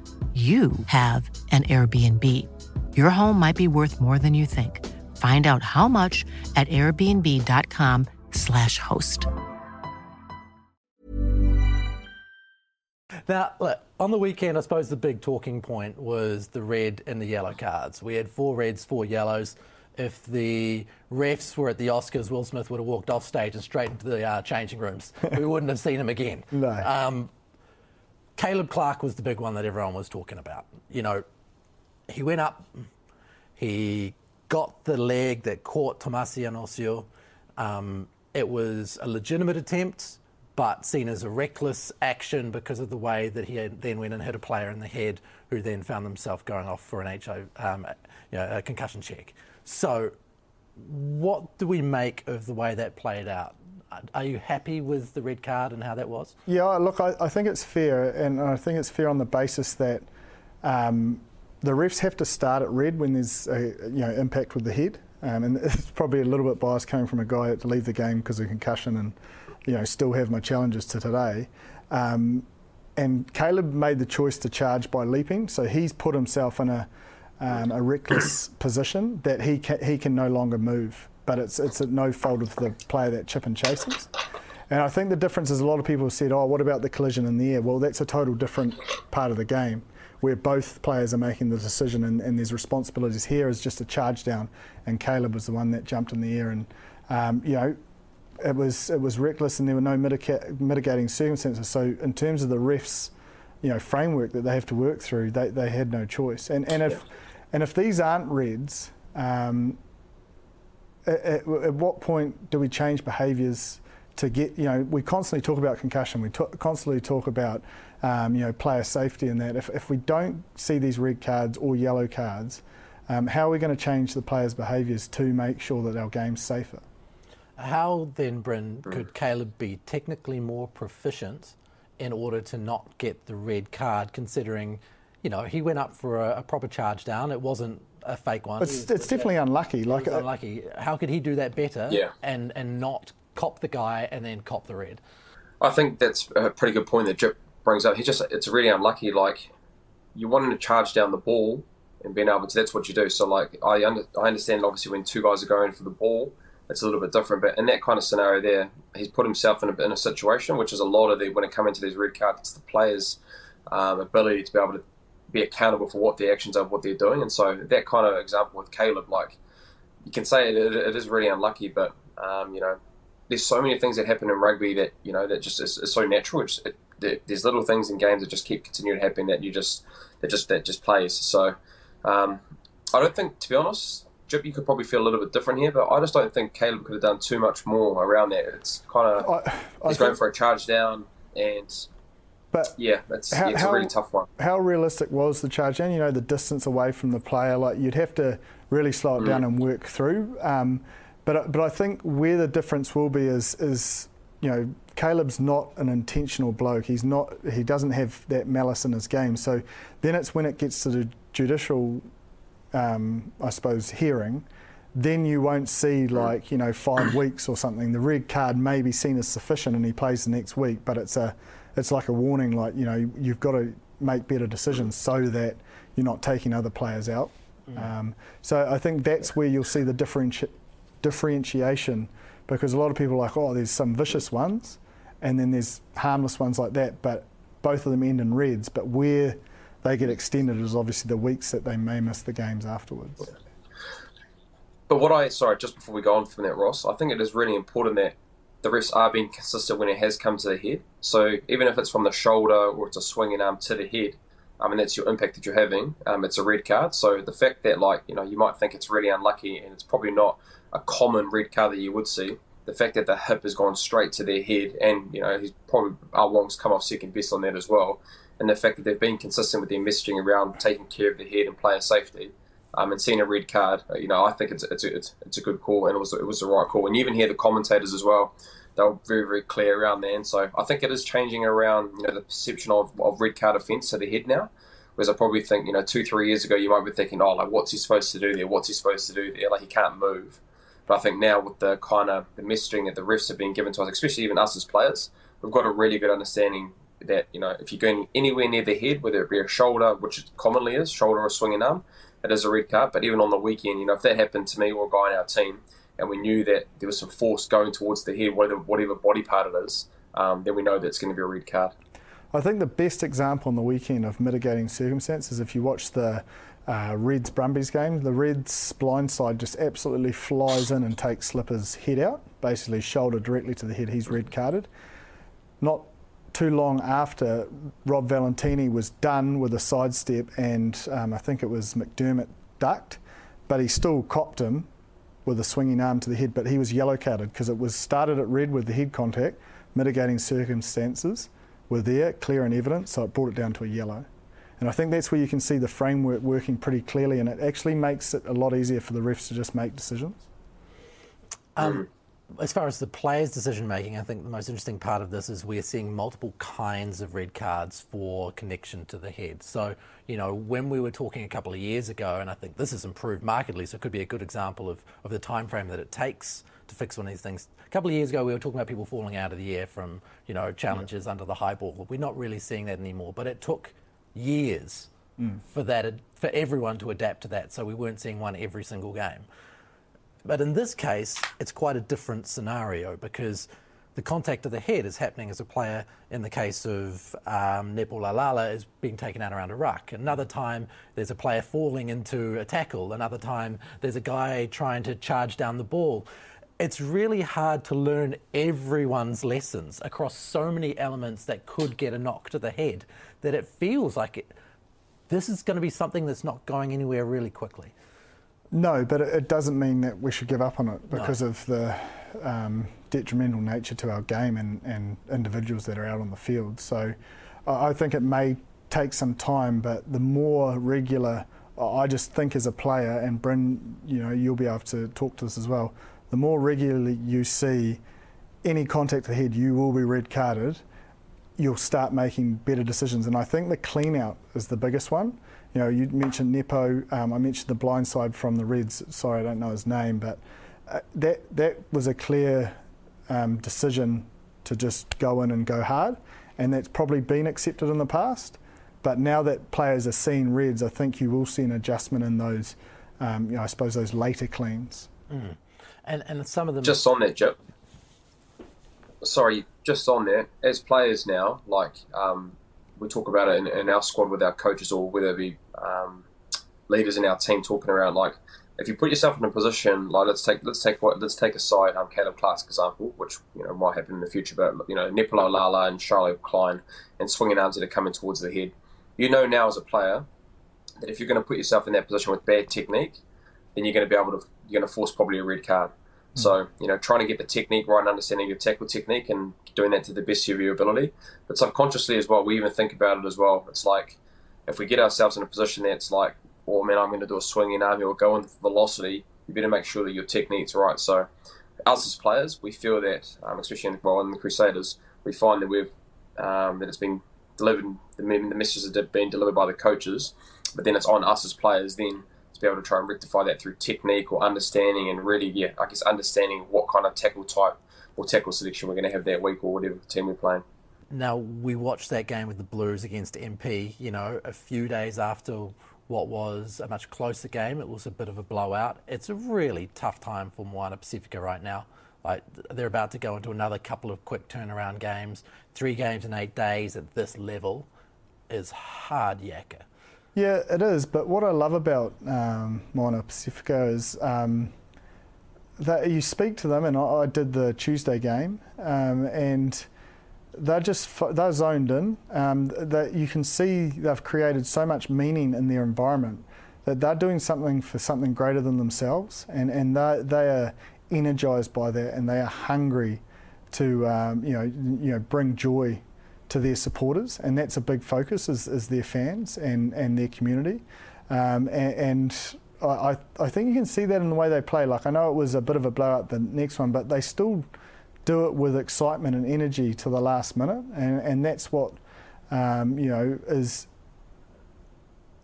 you have an Airbnb. Your home might be worth more than you think. Find out how much at airbnb.com/slash host. Now, look, on the weekend, I suppose the big talking point was the red and the yellow cards. We had four reds, four yellows. If the refs were at the Oscars, Will Smith would have walked off stage and straight into the uh, changing rooms. we wouldn't have seen him again. No. Um, Caleb Clarke was the big one that everyone was talking about. You know, he went up, he got the leg that caught Tomasi Alosio. Um, it was a legitimate attempt, but seen as a reckless action because of the way that he then went and hit a player in the head, who then found themselves going off for an HO, um, you know, a concussion check. So, what do we make of the way that played out? Are you happy with the red card and how that was? Yeah, look, I, I think it's fair, and I think it's fair on the basis that um, the refs have to start at red when there's a you know impact with the head, um, and it's probably a little bit biased coming from a guy that to leave the game because of concussion and you know still have my challenges to today. Um, and Caleb made the choice to charge by leaping, so he's put himself in a, um, a reckless position that he he can no longer move. But it's it's at no fault of the player that chip and chases. And I think the difference is a lot of people have said, oh, what about the collision in the air? Well, that's a total different part of the game where both players are making the decision and, and there's responsibilities. Here is just a charge down, and Caleb was the one that jumped in the air. And, um, you know, it was it was reckless and there were no mitica- mitigating circumstances. So in terms of the refs, you know, framework that they have to work through, they, they had no choice. And and if and if these aren't reds, um, at, at, what point do we change behaviours to get? You know, we constantly talk about concussion. We t- constantly talk about um, you know player safety and that. If if we don't see these red cards or yellow cards. Um, how are we going to change the players' behaviours to make sure that our game's safer? How then, Bryn, could Caleb be technically more proficient in order to not get the red card, considering, you know, he went up for a, a proper charge down. It wasn't a fake one. It's, it's definitely unlucky. Like uh, unlucky. How could he do that better? Yeah. And and not cop the guy and then cop the red. I think that's a pretty good point that Jip brings up. He just it's really unlucky. Like you wanting to charge down the ball and being able to that's what you do. So like I under, I understand obviously when two guys are going for the ball it's a little bit different. But in that kind of scenario there, he's put himself in a, in a situation which is a lot of the when it comes into these red cards, it's the players' um, ability to be able to be accountable for what the actions are, what they're doing. And so that kind of example with Caleb, like you can say it, it, it is really unlucky, but um, you know, there's so many things that happen in rugby that you know that just is, is so natural. It's, it, there's little things in games that just keep continuing to happen that you just that just that just plays. So um, I don't think, to be honest, Jip, you could probably feel a little bit different here, but I just don't think Caleb could have done too much more around that. It's kind of he's going for a charge down, and but yeah, that's how, yeah, it's how, a really tough one. How realistic was the charge down? You know, the distance away from the player, like you'd have to really slow it mm. down and work through. Um, but but I think where the difference will be is is you know Caleb's not an intentional bloke. He's not. He doesn't have that malice in his game. So then it's when it gets to the judicial um, I suppose, hearing, then you won't see like you know five weeks or something. The red card may be seen as sufficient, and he plays the next week. But it's a, it's like a warning. Like you know, you've got to make better decisions so that you're not taking other players out. Mm. Um, so I think that's where you'll see the differenti- differentiation, because a lot of people are like, oh, there's some vicious ones, and then there's harmless ones like that. But both of them end in reds. But where they get extended is obviously the weeks that they may miss the games afterwards. But what I sorry, just before we go on from that, Ross, I think it is really important that the refs are being consistent when it has come to the head. So even if it's from the shoulder or it's a swinging arm to the head, I mean that's your impact that you're having. Um, it's a red card. So the fact that like you know you might think it's really unlucky and it's probably not a common red card that you would see. The fact that the hip has gone straight to their head, and you know he's probably our Wong's come off second best on that as well and the fact that they've been consistent with their messaging around taking care of the head and player safety, um, and seeing a red card, uh, you know, I think it's it's a, it's, it's a good call, and it was it was the right call. And you even hear the commentators as well; they were very very clear around there. And so I think it is changing around, you know, the perception of, of red card offence to the head now. Whereas I probably think, you know, two three years ago, you might be thinking, oh, like what's he supposed to do there? What's he supposed to do there? Like he can't move. But I think now with the kind of the messaging that the refs have been given to us, especially even us as players, we've got a really good understanding that you know if you're going anywhere near the head, whether it be a shoulder, which it commonly is shoulder or swinging arm, it is a red card. But even on the weekend, you know if that happened to me or a guy in our team, and we knew that there was some force going towards the head, whatever whatever body part it is, um, then we know that it's going to be a red card. I think the best example on the weekend of mitigating circumstances, if you watch the uh, Reds Brumbies game, the Reds blindside just absolutely flies in and takes Slipper's head out, basically shoulder directly to the head. He's red carded. Not too long after Rob Valetini was done with a sidestep and um, I think it was McDermott ducked, but he still copped him with a swinging arm to the head, but he was yellow carded because it was started at red with the head contact, mitigating circumstances were there, clear and evident, so it brought it down to a yellow. And I think that's where you can see the framework working pretty clearly, and it actually makes it a lot easier for the refs to just make decisions. Um, as far as the players' decision making, I think the most interesting part of this is we're seeing multiple kinds of red cards for connection to the head. So, you know, when we were talking a couple of years ago, and I think this has improved markedly, so it could be a good example of, of the time frame that it takes to fix one of these things. A couple of years ago, we were talking about people falling out of the air from, you know, challenges yeah. under the high ball. We're not really seeing that anymore, but it took years mm. for that for everyone to adapt to that. So we weren't seeing one every single game. But in this case, it's quite a different scenario because the contact of the head is happening as a player in the case of um, Nepo Laulala is being taken out around a ruck. Another time there's a player falling into a tackle. Another time there's a guy trying to charge down the ball. It's really hard to learn everyone's lessons across so many elements that could get a knock to the head that it feels like it, this is going to be something that's not going anywhere really quickly. No, but it doesn't mean that we should give up on it because no. of the um, detrimental nature to our game and, and individuals that are out on the field. So I think it may take some time, but the more regular, I just think as a player, and Bryn, you know, you'll be able to talk to this as well. The more regularly you see any contact to the head, you will be red carded. You'll start making better decisions, and I think the clean out is the biggest one you know, you mentioned Nepo. Um, I mentioned the blind side from the Reds. Sorry, I don't know his name, but uh, that that was a clear um, decision to just go in and go hard, and that's probably been accepted in the past. But now that players are seeing Reds, I think you will see an adjustment in those. Um, you know, I suppose those later cleans. Mm. And and some of them just on that, Joe. Sorry, just on that. As players now, like um, we talk about it in, in, our squad with our coaches or whether it be um, leaders in our team talking around like if you put yourself in a position like let's take let's take what let's take aside um, Caleb Clarke's example, which you know might happen in the future, but you know Nepo Laulala and Charlotte Klein and swinging arms that are coming towards the head. You know now as a player that if you're going to put yourself in that position with bad technique, then you're going to be able to you're going to force probably a red card. So, you know, trying to get the technique right and understanding your tackle technique and doing that to the best of your ability. But subconsciously as well, we even think about it as well. It's like if we get ourselves in a position that's like, oh man, I'm going to do a swinging arm or go in velocity, you better make sure that your technique's right. So, us as players, we feel that, um, especially in the, well, in the Crusaders, we find that we've um, that it's been delivered, the, the messages have been delivered by the coaches, but then it's on us as players then be able to try and rectify that through technique or understanding and really, yeah, I guess understanding what kind of tackle type or tackle selection we're going to have that week or whatever team we're playing. Now, we watched that game with the Blues against MP, you know, a few days after what was a much closer game. It was a bit of a blowout. It's a really tough time for Moana Pacifica right now. Like they're about to go into another couple of quick turnaround games. Three games in eight days at this level is hard yakka. Yeah, it is. But what I love about um, Moana Pacifica is um, that you speak to them, and I, I did the Tuesday game, um, and they're just they're zoned in. Um, that you can see they've created so much meaning in their environment that they're doing something for something greater than themselves, and and they they are energized by that, and they are hungry to um, you know you know bring joy to their supporters, and that's a big focus is, is their fans and, and their community. Um, and, and I, I think you can see that in the way they play. Like I know it was a bit of a blowout the next one, but they still do it with excitement and energy to the last minute, and, and that's what um, you know is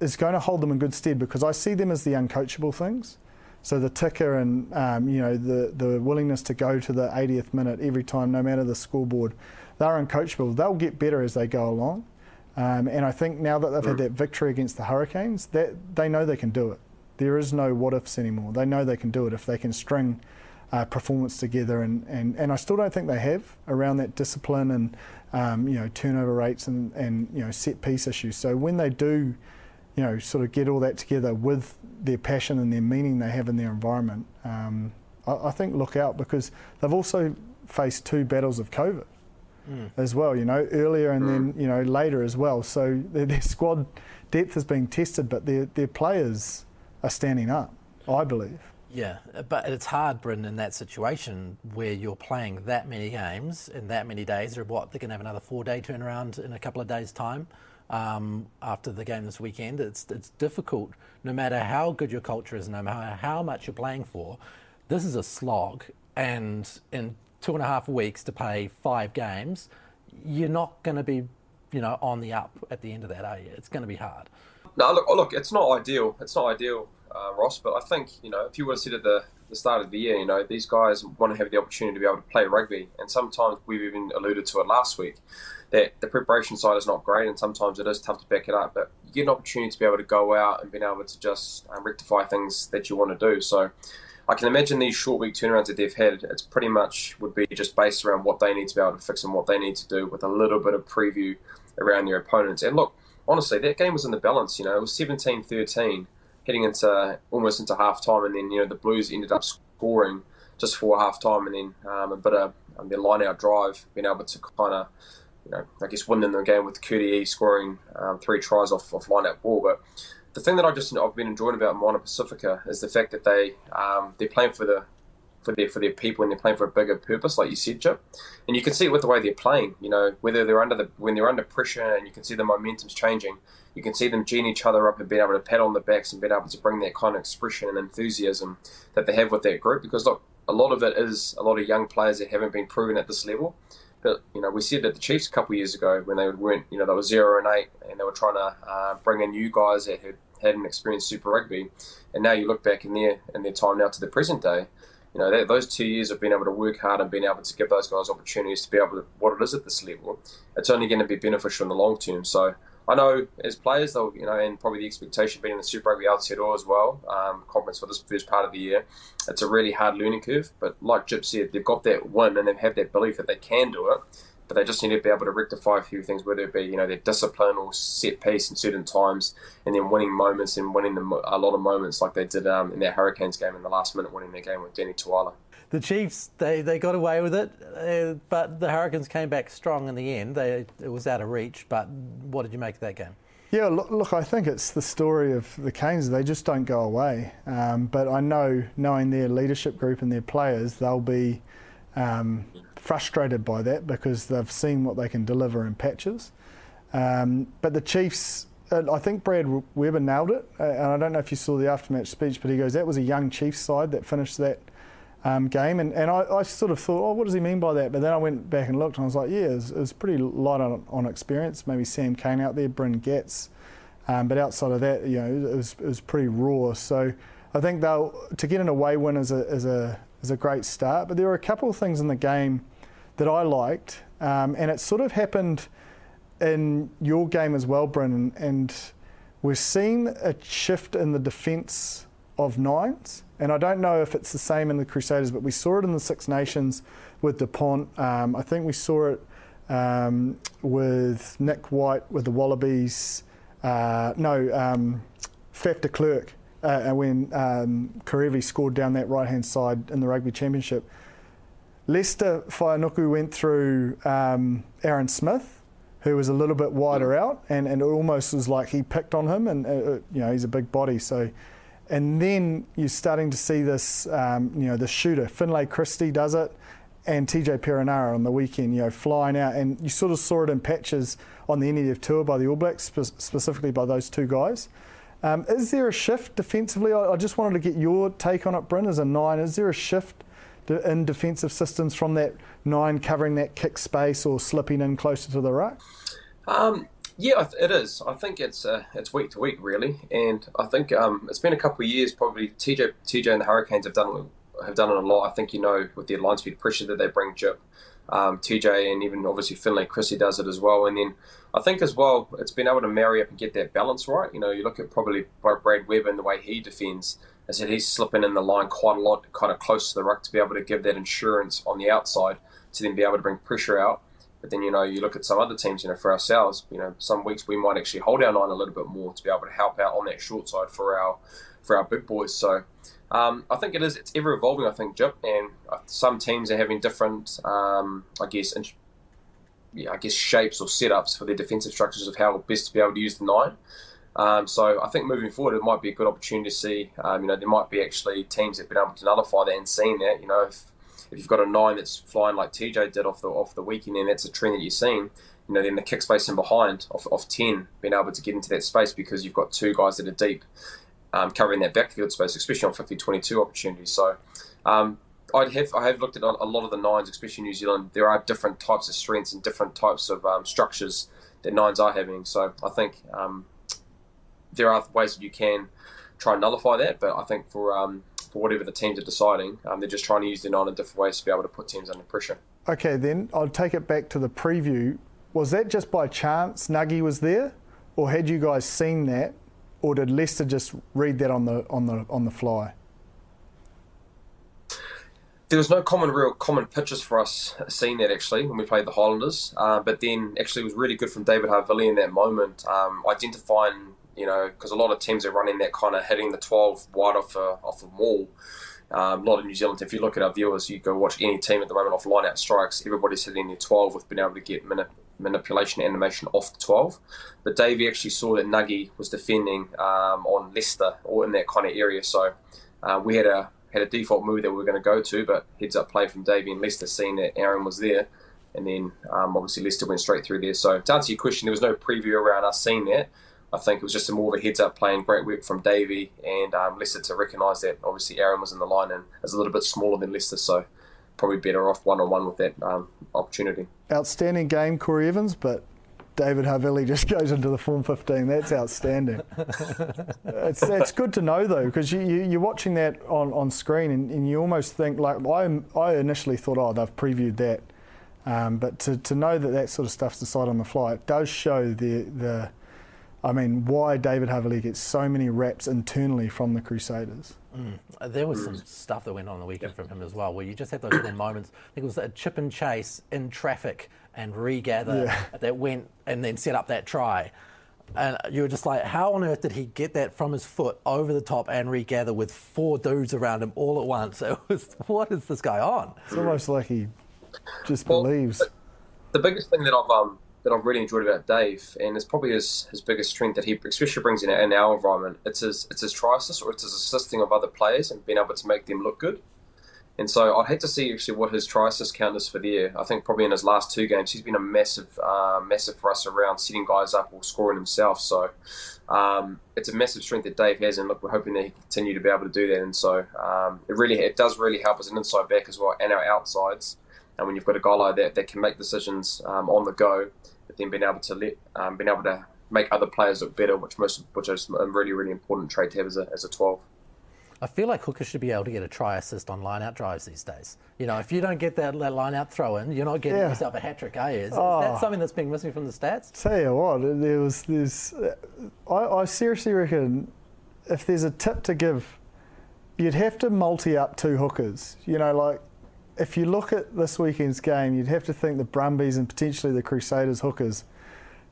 is going to hold them in good stead because I see them as the uncoachable things. So the ticker and um, you know the the willingness to go to the 80th minute every time, no matter the scoreboard they're uncoachable. They'll get better as they go along. Um, and I think now that they've had that victory against the Hurricanes, that they know they can do it. There is no what ifs anymore. They know they can do it if they can string uh, performance together. And, and, and I still don't think they have around that discipline and um, you know turnover rates and, and you know set piece issues. So when they do, you know, sort of get all that together with their passion and their meaning they have in their environment, um, I, I think look out because they've also faced two battles of COVID mm. as well, you know, earlier and mm. then, you know, later as well. So their, their, squad depth is being tested, but their, their players are standing up, I believe. Yeah, but it's hard, Bryn, in that situation where you're playing that many games in that many days, or what, they're going to have another four day turnaround in a couple of days' time. Um, after the game this weekend. It's it's difficult, no matter how good your culture is, no matter how much you're playing for. This is a slog and in two and a half weeks to play five games, you're not going to be, you know, on the up at the end of that, are you? It's going to be hard. No, look, look, it's not ideal. It's not ideal, uh, Ross. But I think you know, if you would have said at the, the start of the year, you know, these guys want to have the opportunity to be able to play rugby, and sometimes we've even alluded to it last week that the preparation side is not great, and sometimes it is tough to back it up. But you get an opportunity to be able to go out and be able to just um, rectify things that you want to do. So I can imagine these short week turnarounds that they've had. It's pretty much would be just based around what they need to be able to fix and what they need to do, with a little bit of preview around their opponents. And look, honestly, that game was in the balance. You know, it was 17-13 heading into almost into half time, and then you know the Blues ended up scoring just for half time, and then um, a bit of um, their line out drive, being able to kind of you know, I guess winning the game with Kurti scoring um, three tries off, off line out ball. But the thing that I just I've been enjoying about Moana Pacifica is the fact that they um, they're playing for the for their for their people and they're playing for a bigger purpose, like you said, Chip. And you can see it with the way they're playing. You know, whether they're under the when they're under pressure and you can see the momentum's changing. You can see them geeing each other up and being able to pat on the backs and being able to bring that kind of expression and enthusiasm that they have with that group. Because look, a lot of it is a lot of young players that haven't been proven at this level. But you know, we said that the Chiefs a couple of years ago when they weren't, you know, they were zero and eight, and they were trying to uh, bring in new guys that had hadn't experienced Super Rugby, and now you look back in their in their time now to the present day. You know, those two years of being able to work hard and being able to give those guys opportunities to be able to what it is at this level, it's only going to be beneficial in the long term. So I know as players, they'll you know, and probably the expectation being in the Super Rugby Aotearoa as well, um, conference for this first part of the year, it's a really hard learning curve. But like said, they've got that win and they have that belief that they can do it. But they just need to be able to rectify a few things, whether it be you know their discipline or set piece in certain times, and then winning moments and winning them a lot of moments like they did um, in their Hurricanes game in the last minute, winning their game with Danny Toala the Chiefs they, they got away with it, uh, but the Hurricanes came back strong in the end. They, it was out of reach. But what did you make of that game? Yeah, look, look, I think it's the story of the Canes. They just don't go away. Um, but I know, knowing their leadership group and their players, they'll be um, frustrated by that because they've seen what they can deliver in patches. Um, but the Chiefs, uh, I think Brad Weber nailed it. Uh, and I don't know if you saw the aftermatch speech, but he goes, that was a young Chiefs side that finished that um, game. And, and I, I, sort of thought, oh, what does he mean by that? But then I went back and looked and I was like, yeah, it was, it was pretty light on, on, experience. Maybe Sam Cane out there, Bryn Getz. Um, but outside of that, you know, it was, it was pretty raw. So I think they'll, to get an away win is a, is, a, is a great start. But there were a couple of things in the game that I liked. Um, and it sort of happened in your game as well, Brendan. And we're seeing a shift in the defence of nines. And I don't know if it's the same in the Crusaders, but we saw it in the Six Nations with Dupont. Um, I think we saw it um, with Nick White with the Wallabies. Uh, no, um, Faf de Klerk, uh, when um, Kerevi scored down that right hand side in the Rugby Championship. Leicester Fainga'anuku went through um, Aaron Smith, who was a little bit wider out, and, and it almost was like he picked on him, and uh, you know he's a big body, so and then you're starting to see this, um, you know, the shooter. Finlay Christie does it, and TJ Perenara on the weekend, you know, flying out. And you sort of saw it in patches on the NEF tour by the All Blacks, spe- specifically by those two guys. Um, is there a shift defensively? I, I, just wanted to get your take on it, Bryn, as a nine. Is there a shift in defensive systems from that nine covering that kick space or slipping in closer to the ruck? Um, yeah, it is. I think it's uh, it's week to week really, and I think um, it's been a couple of years. Probably TJ TJ and the Hurricanes have done have done it a lot. I think you know with the line speed pressure that they bring, Jip, um, TJ, and even obviously Finlay Christie does it as well. And then I think as well, it's been able to marry up and get that balance right. You know, you look at probably Brad Webb and the way he defends. I said he's slipping in the line quite a lot, kind of close to the ruck to be able to give that insurance on the outside to then be able to bring pressure out. But then, you know, you look at some other teams, you know, for ourselves, you know, some weeks we might actually hold our line a little bit more to be able to help out on that short side for our for our big boys. So um, I think it is, it's ever evolving, I think, Jip, and uh, some teams are having different, um, I guess, in, yeah, I guess shapes or setups for their defensive structures of how best to be able to use the nine. Um, so I think moving forward, it might be a good opportunity to see. Um, you know, there might be actually teams that have been able to nullify that and seen that. You know, if if you've got a nine that's flying like TJ did off the off the weekend, and that's a trend that you're seeing. You know, then the kick space in behind off, off ten, being able to get into that space because you've got two guys that are deep, um, covering that backfield space, especially on 50-22 opportunities. So, um, I have I have looked at a lot of the nines, especially New Zealand. There are different types of strengths and different types of um, structures that nines are having. So I think um, there are ways that you can try and nullify that. But I think for um, for whatever the teams are deciding, um, they're just trying to use their nine in different ways to be able to put teams under pressure. Okay, then I'll take it back to the preview. Was that just by chance Nuggy was there, or had you guys seen that, or did Leicester just read that on the on the on the fly? there was no common real common pitches for us seeing that actually when we played the Highlanders. Uh, but then actually it was really good from David Havili in that moment, um, identifying you know because a lot of teams are running that kind of hitting the 12 wide off a off a maul. Um, not in New Zealand. If you look at our viewers, you go watch any team at the moment off line out strikes. Everybody's hitting their 12 with being able to get manip- manipulation animation off the 12. But Davey actually saw that Nuggy was defending um, on Leicester or in that kind of area. So uh, we had a had a default move that we were going to go to, but heads up play from Davey and Leicester seeing that Aaron was there. And then um, obviously Leicester went straight through there. So to answer your question, there was no preview around us seeing that. I think it was just a more of a heads up play and great work from Davey and um, Leicester to recognise that obviously Aaron was in the line and is a little bit smaller than Leicester, so probably better off one on one with that um, opportunity. Outstanding game, Corey Evans, but David Havili just goes into the Form 15. That's outstanding. it's, it's good to know, though, because you, you, are watching that on, on screen and, and, you almost think, like, I, I initially thought, oh, they've previewed that. Um, but to, to know that that sort of stuff's decided on the fly, it does show the, the I mean, why David Havili gets so many reps internally from the Crusaders. Mm. There was some stuff that went on the weekend from him as well, where you just had those little moments. I think it was a chip and chase in traffic and regather yeah. that went and then set up that try. And you were just like, how on earth did he get that from his foot over the top and regather with four dudes around him all at once? It was, what is this guy on? It's almost like he just well, believes. The biggest thing that I've um, that I've really enjoyed about Dave, and it's probably his, his biggest strength that he especially brings in, in our environment. It's his it's his try assist or it's his assisting of other players and being able to make them look good. And so I'd hate to see actually what his try assist count is for the year. I think probably in his last two games, he's been a massive, uh, massive for us around setting guys up or scoring himself. So um, it's a massive strength that Dave has, and look, we're hoping that he continue to be able to do that. And so um, it really, it does really help as an inside back as well, and our outsides. And when you've got a guy like that that can make decisions um, on the go, then being able to let, um, being able to make other players look better, which most, which is a really, really important trait to have as a, as a twelve. I feel like hookers should be able to get a try assist on line out drives these days. You know, if you don't get that, that line out throw in, you're not getting yeah. yourself a hat trick, are you? Is, oh. is, that something that's being missing from the stats? Tell you what, there was this. I, I seriously reckon if there's a tip to give, you'd have to multi up two hookers. You know, like if you look at this weekend's game, you'd have to think the Brumbies and potentially the Crusaders hookers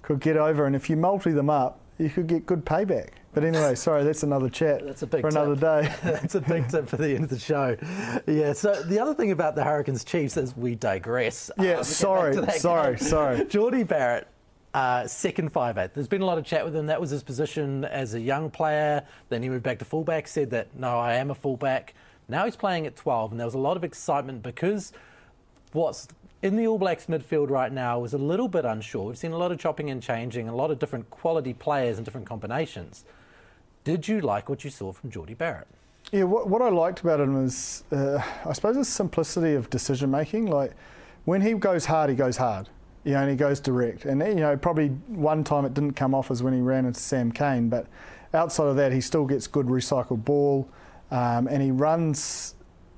could get over, and if you multi them up, you could get good payback. But anyway, sorry, that's another chat that's a big for tip. another day. that's a big tip for the end of the show. Yeah, so the other thing about the Hurricanes Chiefs is we digress. Yeah, uh, sorry, sorry, sorry. Jordie Barrett, uh, second five eight. There's been a lot of chat with him. That was his position as a young player. Then he moved back to fullback, said that, no, I am a fullback. Now he's playing at 12, and there was a lot of excitement because what's in the All Blacks midfield right now is a little bit unsure. We've seen a lot of chopping and changing, a lot of different quality players and different combinations. Did you like what you saw from Jordie Barrett? Yeah, what, what I liked about him is, uh, I suppose, the simplicity of decision making. Like, when he goes hard, he goes hard. You know, and he goes direct. And, you know, probably one time it didn't come off as when he ran into Sam Cane, but outside of that, he still gets good recycled ball um, and he runs,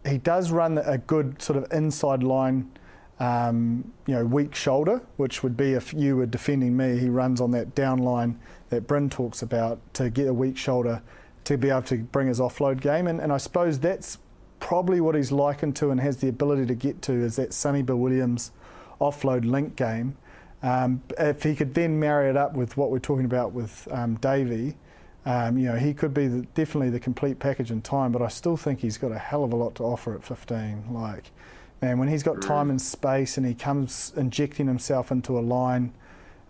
he does run a good sort of inside line um, you know, weak shoulder, which would be if you were defending me. He runs on that down line that Bryn talks about to get a weak shoulder to be able to bring his offload game. And, and I suppose that's probably what he's likened to and has the ability to get to is that Sonny Bill Williams offload link game. Um, if he could then marry it up with what we're talking about with um, Davey, um, you know, he could be the, definitely the complete package in time, but I still think he's got a hell of a lot to offer at 15. Like, man, when he's got time and space and he comes injecting himself into a line,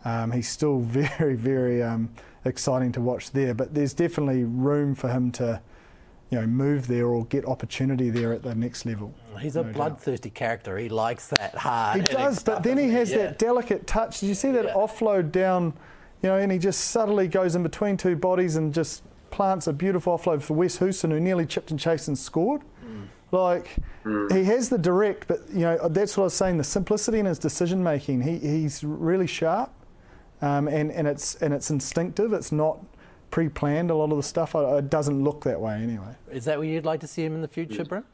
um, he's still very, very um, exciting to watch there. But there's definitely room for him to, you know, move there or get opportunity there at the next level. He's no a bloodthirsty doubt. character. He likes that hard. He does, but then he has yeah. that delicate touch. Did you see that yeah. offload down? You know, and he just subtly goes in between two bodies and just plants a beautiful offload for Wes Goosen, who nearly chipped and chased and scored. Like mm. he has the direct, but you know that's what I was saying. The simplicity in his decision making. He, he's really sharp, um, and and it's and it's instinctive. It's not pre-planned. A lot of the stuff it doesn't look that way anyway. Is that where you'd like to see him in the future, Brent?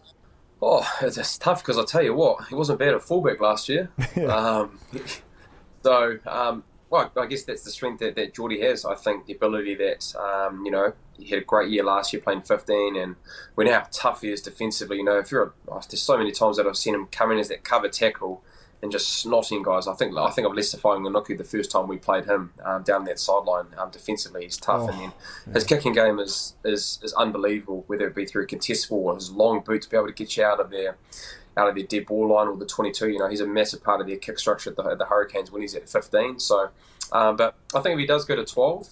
Oh, it's tough because I tell you what, he wasn't bad at fullback last year. yeah. um, so, um, well, I guess that's the strength that, that Jordie has. I think the ability that, um, you know, he had a great year last year playing 15, and we know how tough he is defensively. You know, if you're, a, oh, there's so many times that I've seen him come in as that cover tackle and just snotting guys. I think I think of Leicester Fainga'anuku the first time we played him um, down that sideline. Um, defensively, he's tough, oh, and then yeah. his kicking game is, is is unbelievable. Whether it be through a contest ball or his long boot to be able to get you out of there out of their dead ball line or the 22. You know, he's a massive part of their kick structure at the, at the Hurricanes when he's at 15. So, um, but I think if he does go to 12,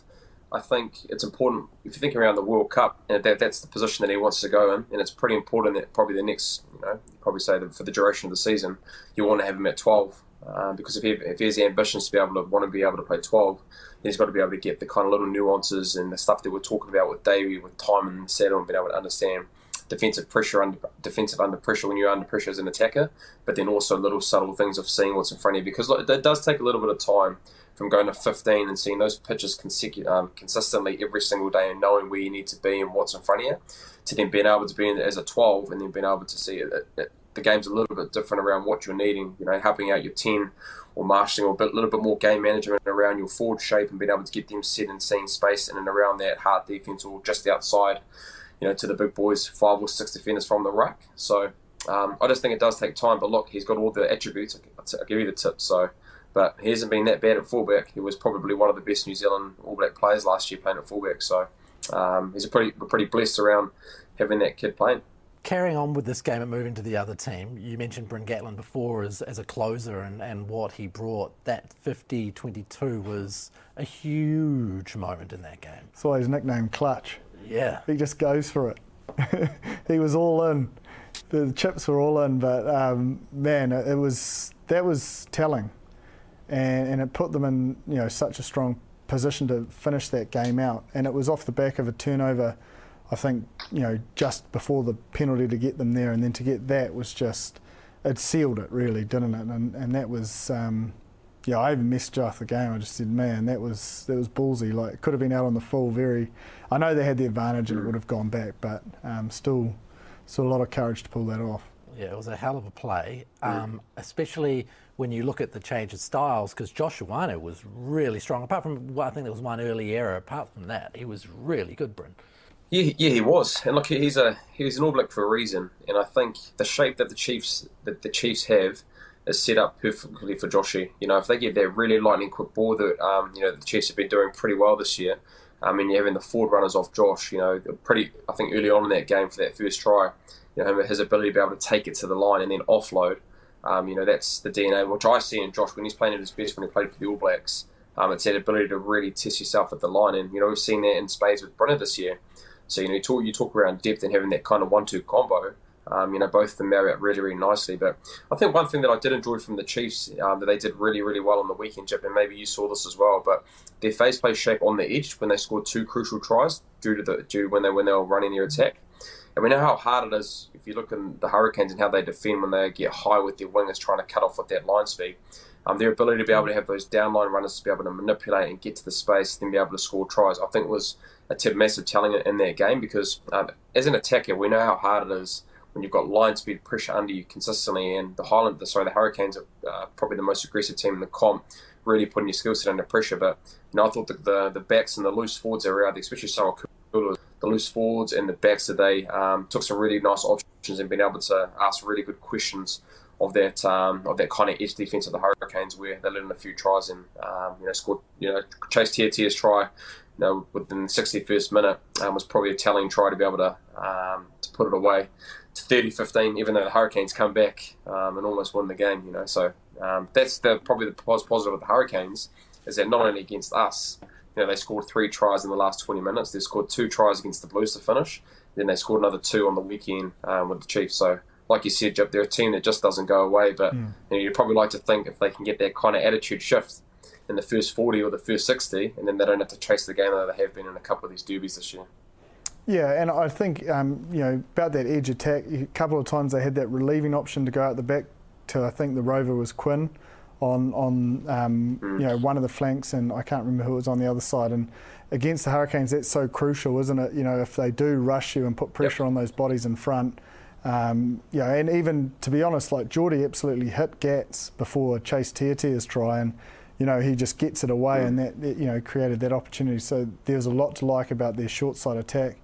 I think it's important if you think around the World Cup, and that that's the position that he wants to go in, and it's pretty important that probably the next, you know, probably say that for the duration of the season, you want to have him at 12. Um, because if he, if he has the ambitions to be able to want to be able to play 12, he's got to be able to get the kind of little nuances and the stuff that we're talking about with Davey, with time and settle, and being able to understand defensive pressure under defensive under pressure when you're under pressure as an attacker, but then also little subtle things of seeing what's in front of you. Because it does take a little bit of time from going to 15 and seeing those pitches consecu- um, consistently every single day and knowing where you need to be and what's in front of you, to then being able to be in as a 12 and then being able to see it, it, it, the game's a little bit different around what you're needing, you know, helping out your 10 or marshalling or a bit, little bit more game management around your forward shape and being able to get them set and seeing space in and around that hard defense or just outside you know, to the big boys, five or six defenders from the ruck. So um, I just think it does take time. But look, he's got all the attributes. I'll give you the tip. So, but he hasn't been that bad at fullback. He was probably one of the best New Zealand All Black players last year playing at fullback. So um, he's a pretty pretty blessed around having that kid playing. Carrying on with this game and moving to the other team, you mentioned Bryn Gatland before as, as a closer and, and what he brought. That 50 22 was a huge moment in that game. That's why his nickname Clutch. Yeah. He just goes for it. he was all in. The chips were all in, but um, man, it was that was telling, and, and it put them in you know such a strong position to finish that game out. And it was off the back of a turnover, I think you know just before the penalty to get them there, and then to get that was just it sealed it really, didn't it? And and that was. Um, yeah, I even missed off the game. I just said, man, that was that was ballsy. Like, it could have been out on the full. Very, I know they had the advantage and it would have gone back, but um, still, still a lot of courage to pull that off. Yeah, it was a hell of a play, um, especially when you look at the change of styles. Because Josh Ioane was really strong. Apart from, well, I think there was one early error. Apart from that, he was really good, Bryn. Yeah, yeah, he was, and look, he's a he's an All Black for a reason. And I think the shape that the Chiefs that the Chiefs have is set up perfectly for Joshy. You know, if they get that really lightning quick ball that um, you know the Chiefs have been doing pretty well this year. I mean, you're having the forward runners off Josh. You know, pretty. I think early on in that game for that first try, you know, his ability to be able to take it to the line and then offload. Um, you know, that's the DNA which I see in Josh when he's playing at his best when he played for the All Blacks. Um, it's that ability to really test yourself at the line, and you know we've seen that in spades with Brynner this year. So you know, you talk, you talk around depth and having that kind of one-two combo. Um, you know, both of them marry up really, really nicely. But I think one thing that I did enjoy from the Chiefs um, that they did really, really well on the weekend, Jip, and maybe you saw this as well, but their phase play shape on the edge when they scored two crucial tries due to the due when they when they were running their attack. And we know how hard it is if you look in the Hurricanes and how they defend when they get high with their wingers trying to cut off with that line speed. Um, their ability to be able to have those downline runners to be able to manipulate and get to the space, then be able to score tries, I think was a massive telling in that game because um, as an attacker, we know how hard it is when you've got line speed pressure under you consistently. And the Highland, the, sorry, the Hurricanes are uh, probably the most aggressive team in the comp, really putting your skill set under pressure. But you know, I thought that the the backs and the loose forwards that there, especially Samoa the loose forwards and the backs today um, took some really nice options and been able to ask really good questions of that um, of that kind of edge defense of the Hurricanes, where they let in a few tries and um, you know scored you know Chase Tiatia's try. You know, within the 61st minute um, was probably a telling try to be able to um, to put it away to 30-15, even though the Hurricanes come back um, and almost won the game. You know, so um, that's the probably the positive of the Hurricanes is that not only against us, you know, they scored three tries in the last 20 minutes. They scored two tries against the Blues to finish. Then they scored another two on the weekend um, with the Chiefs. So, like you said, Jip, they're a team that just doesn't go away. But mm. you know, you'd probably like to think if they can get that kind of attitude shift in the first 40 or the first 60, and then they don't have to chase the game that they have been in a couple of these derbies this year. Yeah, and I think um, you know about that edge attack. A couple of times they had that relieving option to go out the back to I think the rover was Quinn on on um, mm. you know one of the flanks, and I can't remember who was on the other side. And against the Hurricanes, that's so crucial, isn't it? You know, if they do rush you and put pressure yep. on those bodies in front. Um, you know, and even to be honest, like Jordie absolutely hit Gats before Chase Tiatia's try, and you know he just gets it away, mm. and that you know created that opportunity. So there's a lot to like about their short side attack.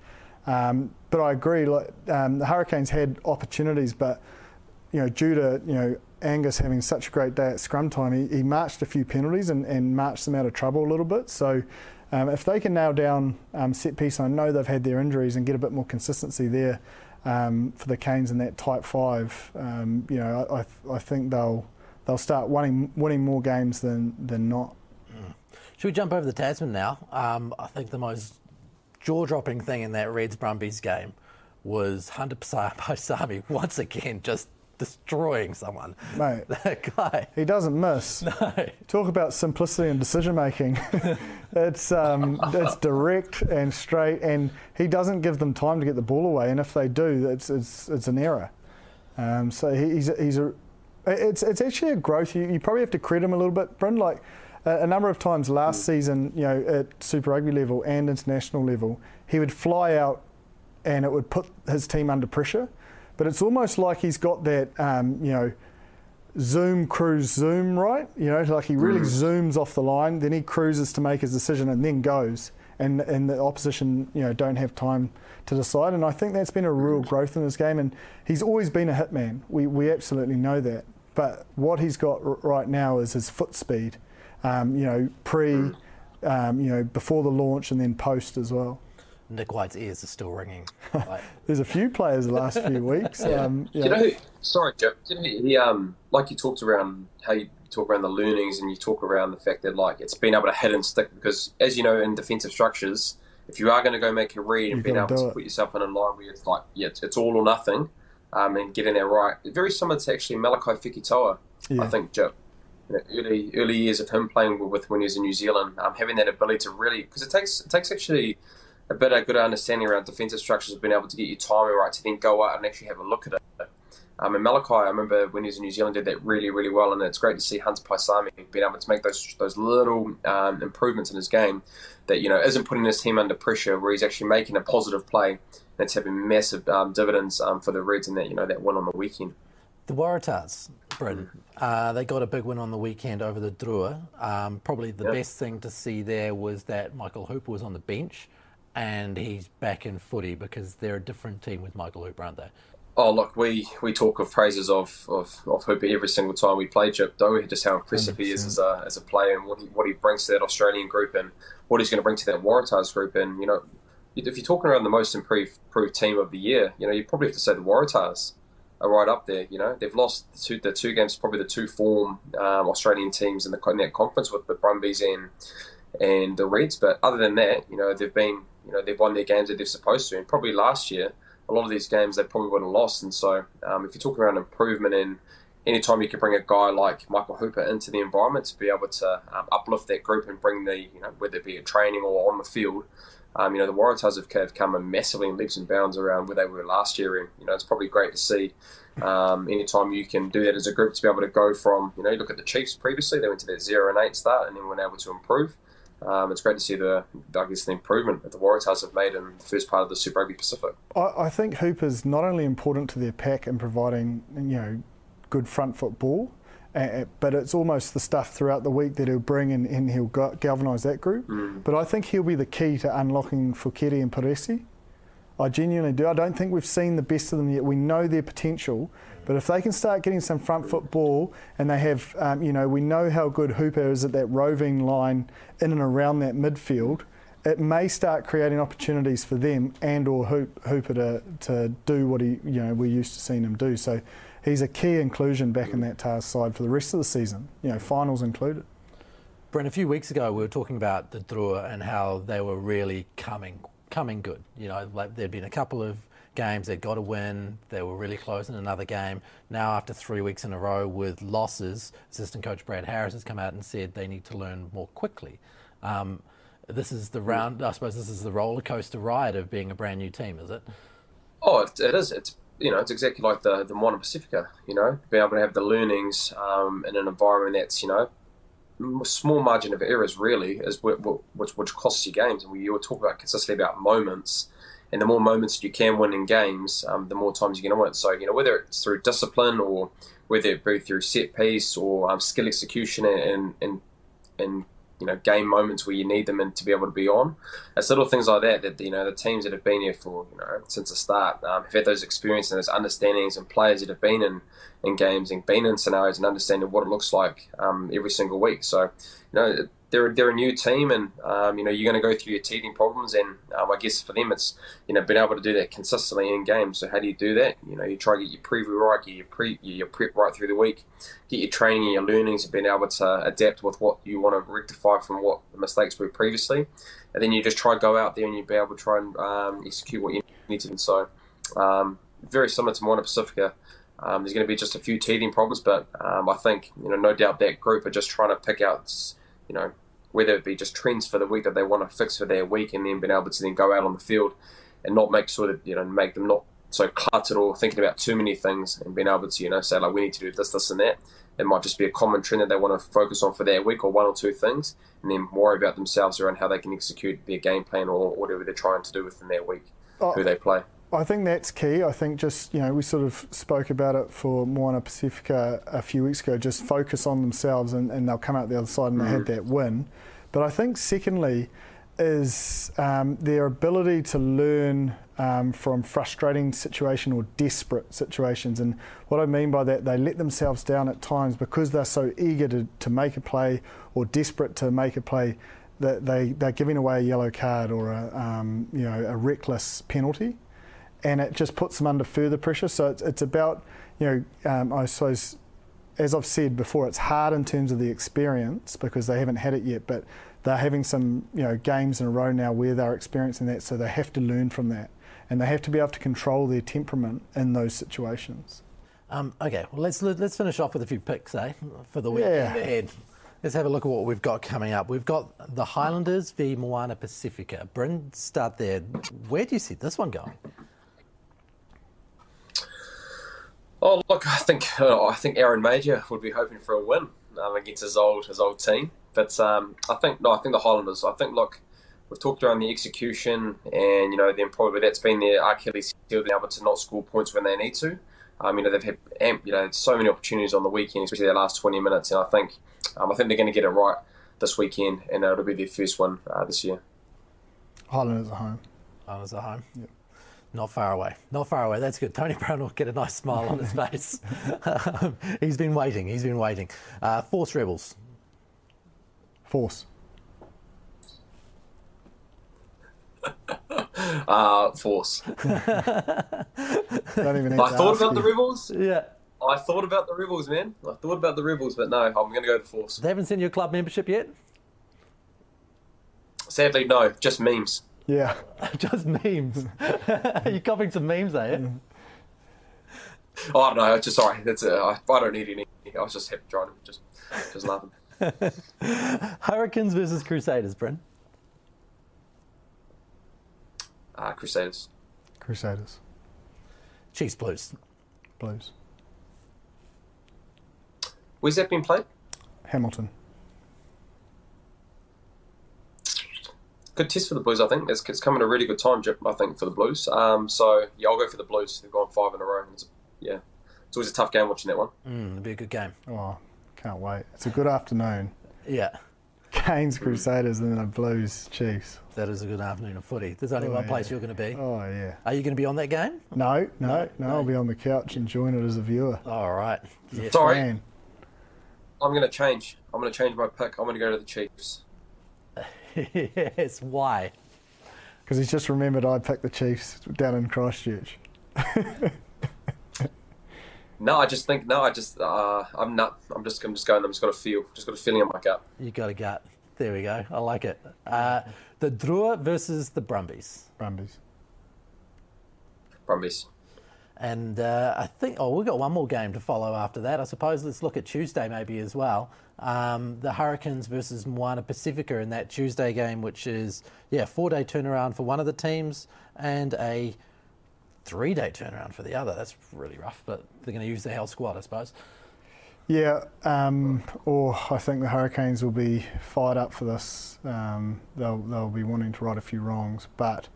Um, but I agree, like, um, the Hurricanes had opportunities, but you know, due to you know Angus having such a great day at scrum time, he, he marched a few penalties and, and, marched them out of trouble a little bit. So um, if they can nail down um, set piece, I know they've had their injuries and get a bit more consistency there um, for the Canes in that tight five. Um, you know, I, I, I, think they'll they'll start winning winning more games than than not. Mm. Should we jump over the Tasman now? I think the most jaw dropping thing in that Reds Brumbies game was Hunter Paisami once again just destroying someone. Mate, that guy. He doesn't miss. No. Talk about simplicity and decision making. it's um, it's direct and straight, and he doesn't give them time to get the ball away. And if they do, it's it's it's an error. Um, so he's he's a it's it's actually a growth. You, you probably have to credit him a little bit, Bryn. Like a, a number of times last season, you know, at Super Rugby level and international level, he would fly out, and it would put his team under pressure but it's almost like he's got that, um, you know, zoom, cruise, zoom, right? You know, like he really mm. zooms off the line, then he cruises to make his decision and then goes. And, and the opposition, you know, don't have time to decide. And I think that's been a real growth in his game. And he's always been a hitman. We, we absolutely know that. But what he's got r- right now is his foot speed, um, you know, pre, mm. um, you know, before the launch and then post as well. Nick White's ears are still ringing. Like, There's a few players the last few weeks. yeah. Um, yeah. You know, who, sorry, Joe. You know, he, um, like you talked around how you talk around the learnings and you talk around the fact that like it's been able to hit and stick because, as you know, in defensive structures, if you are going to go make a read and being able to it. put yourself in a line where it's like, yeah, it's, it's all or nothing, um, and getting there right, very similar to actually Malakai Fekitoa, yeah. I think, Joe. Early early years of him playing with when he was in New Zealand, um, having that ability to really because it takes it takes actually a bit better, good understanding around defensive structures, being able to get your timing right to then go out and actually have a look at it. Um, and Malakai, I remember when he was in New Zealand, did that really, really well, and it's great to see Hunter Paisami being able to make those those little um, improvements in his game that you know isn't putting his team under pressure, where he's actually making a positive play, that's having massive um, dividends um, for the Reds in that you know that win on the weekend. The Waratahs, Bryn, uh, they got a big win on the weekend over the Drua. Um, probably the yep. best thing to see there was that Michael Hooper was on the bench and he's back in footy because they're a different team with Michael Hooper, aren't they? Oh, look, we, we talk of praises of, of, of Hooper every single time we play Chip, don't we? Just how impressive 100%. he is as a, as a player and what he, what he brings to that Australian group and what he's going to bring to that Waratahs group. And, you know, if you're talking around the most improved, improved team of the year, you know, you probably have to say the Waratahs are right up there. You know, they've lost the two, the two games, probably the two form um, Australian teams in the in that conference with the Brumbies and and the Reds. But other than that, you know, they've been you know they've won their games that they're supposed to. And probably last year, a lot of these games they probably would have lost. And so, um, if you're talking around improvement in anytime you can bring a guy like Michael Hooper into the environment to be able to um, uplift that group and bring the you know whether it be a training or on the field. Um, you know the Waratahs have, come massively in leaps and bounds around where they were last year, and you know it's probably great to see. Um, anytime you can do that as a group to be able to go from, you know, look at the Chiefs previously, they went to that zero and eight start and then were able to improve um, it's great to see the, I guess, the improvement that the Waratahs have made in the first part of the Super Rugby Pacific. I, I think Hooper's not only important to their pack in providing, you know, good front foot ball, uh, but it's almost the stuff throughout the week that he'll bring and, and he'll galvanise that group. Mm. But I think he'll be the key to unlocking Foketi and Perese. I genuinely do. I don't think we've seen the best of them yet. We know their potential, but if they can start getting some front foot ball and they have, um, you know, we know how good Hooper is at that roving line in and around that midfield. It may start creating opportunities for them and or Hooper to, to do what he, you know, we're used to seeing him do. So he's a key inclusion back in that Tahs side for the rest of the season, you know, finals included. Brent, a few weeks ago we were talking about the Drua and how they were really coming coming good. You know, like there'd been a couple of games they'd got to win. They were really close in another game. Now, after three weeks in a row with losses, assistant coach Brad Harris has come out and said they need to learn more quickly. Um, this is the round. I suppose this is the roller coaster ride of being a brand new team, is it? Oh, it, it is. It's you know, it's exactly like the the Moana Pacifica. You know, being able to have the learnings um, in an environment that's you know small margin of errors really is which which, which costs you games. And we you were talking about consistently about moments, and the more moments you can win in games, um, the more times you're going to win. So you know whether it's through discipline or whether it be through set piece or um, skill execution and and and you know game moments where you need them and to be able to be on. It's little things like that that you know the teams that have been here for you know since the start um, have had those experiences and those understandings and players that have been in in games and been in scenarios and understanding what it looks like um, every single week. So you know they're they're a new team, and um, you know you're going to go through your teething problems, and um, I guess for them it's you know being able to do that consistently in games. So how do you do that? You know you try to get your preview right, get your pre your prep right through the week, get your training and your learnings, and being able to adapt with what you want to rectify from what the mistakes were previously, and then you just try to go out there and you be able to try and um, execute what you need to. And so um, very similar to Moana Pacifica. Um, there's going to be just a few teething problems, but um, I think you know, no doubt that group are just trying to pick out you know, whether it be just trends for the week that they want to fix for their week, and then being able to then go out on the field and not make sort of you know make them not so cluttered or thinking about too many things, and being able to you know say like we need to do this, this, and that. It might just be a common trend that they want to focus on for their week or one or two things, and then worry about themselves around how they can execute their game plan or whatever they're trying to do within their week, oh, who they play. I think that's key. I think just, you know, we sort of spoke about it for Moana Pacifica a few weeks ago, just focus on themselves and, and they'll come out the other side and mm-hmm. they had mm. that win. But I think, secondly, is um, their ability to learn um, from frustrating situation or desperate situations. And what I mean by that, they let themselves down at times because they're so eager to, to make a play or desperate to make a play that they, they're giving away a yellow card or a, um, you know, a reckless penalty and it just puts them under further pressure. So it's, it's about, you know, um, I suppose, as I've said before, it's hard in terms of the experience because they haven't had it yet, but they're having some, you know, games in a row now where they're experiencing that, so they have to learn from that, and they have to be able to control their temperament in those situations. Um, okay, well let's let's finish off with a few picks, eh, for the weekend yeah. ahead. Let's have a look at what we've got coming up. We've got the Highlanders v Moana Pacifica. Bryn, start there. Where do you see this one going? Oh look, I think uh, I think Aaron Mauger would be hoping for a win um, against his old his old team. But um, I think no, I think the Highlanders. I think look, we've talked around the execution, and you know then probably that's been their Achilles heel, being able to not score points when they need to. Um, you know they've had you know so many opportunities on the weekend, especially their last twenty minutes, and I think um, I think they're going to get it right this weekend, and it'll be their first one uh, this year. Highlanders at home. Highlanders at home. Yep. Not far away. Not far away. That's good. Tony Brown will get a nice smile on his face. um, he's been waiting. He's been waiting. Uh, Force Rebels. Force. uh, force. Don't even I thought about you. the Rebels. Yeah. I thought about the Rebels, man. I thought about the Rebels, but no, I'm going to go to Force. They haven't sent you a club membership yet? Sadly, no. Just memes. Yeah. Just memes. You're copying some memes, are you? Oh, I don't know. Just sorry. That's uh, I, I don't need any. I was just trying to just just laughing. Hurricanes versus Crusaders, Bryn. Uh, Crusaders. Crusaders. Chiefs Blues. Blues. Where's that been played? Hamilton. Good test for the Blues. I think it's, it's coming at a really good time, I think, for the Blues. Um, so yeah, I'll go for the Blues. They've gone five in a row. It's, yeah, it's always a tough game watching that one. Mm, it'll be a good game. Oh, can't wait. It's a good afternoon. Yeah. Canes Crusaders and then a Blues Chiefs. That is a good afternoon of footy. There's only oh, one yeah. place you're going to be. Oh yeah. Are you going to be on that game? No, no, no. no I'll be on the couch enjoying it as a viewer. All right. Yes. Sorry. Fan. I'm going to change. I'm going to change my pick. I'm going to go to the Chiefs. yes, why? Because he's just remembered I picked the Chiefs down in Christchurch. no, I just think no. I just uh, I'm not. I'm just I'm just going. I'm just got a feel. Just got a feeling in my gut. You got a gut. There we go. I like it. Uh, the Drua versus the Brumbies. Brumbies. Brumbies. And uh, I think, oh, we've got one more game to follow after that. I suppose let's look at Tuesday maybe as well. Um, the Hurricanes versus Moana Pacifica in that Tuesday game, which is, yeah, four day turnaround for one of the teams and a three day turnaround for the other. That's really rough, but they're going to use the Hell squad, I suppose. Yeah, um, or I think the Hurricanes will be fired up for this. Um, they'll, they'll be wanting to right a few wrongs, but,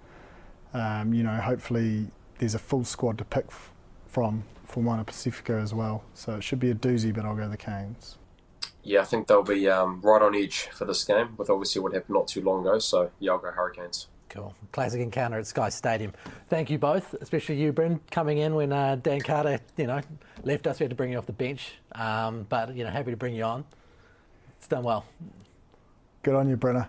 um, you know, hopefully there's a full squad to pick f- from for Moana Pacifica as well. So it should be a doozy, but I'll go the Canes. Yeah, I think they'll be um, right on edge for this game with obviously what happened not too long ago. So yeah, I'll go Hurricanes. Cool. Classic encounter at Sky Stadium. Thank you both, especially you, Bryn, coming in when uh, Dan Carter, you know, left us. We had to bring you off the bench, um, but you know, happy to bring you on. It's done well. Good on you, Brenner.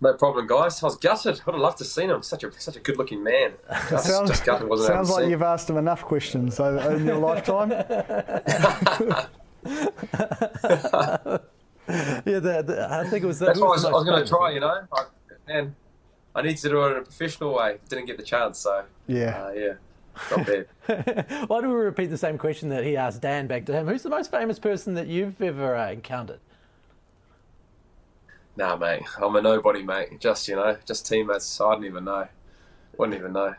No problem, guys. I was gutted. I would have loved to have seen him. Such a such a good looking man. Just, sounds just gutted wasn't sounds like see you've asked him enough questions so, in your lifetime. Yeah, the, the, I think it was. That's what I was, was going to try, you know. I, and I needed to do it in a professional way. Didn't get the chance, so Yeah. uh, yeah. Why don't we repeat the same question that he asked Dan back to him? Who's the most famous person that you've ever uh, encountered? nah, mate, I'm a nobody, mate. Just you know, just teammates. I didn't even know. Wouldn't even know.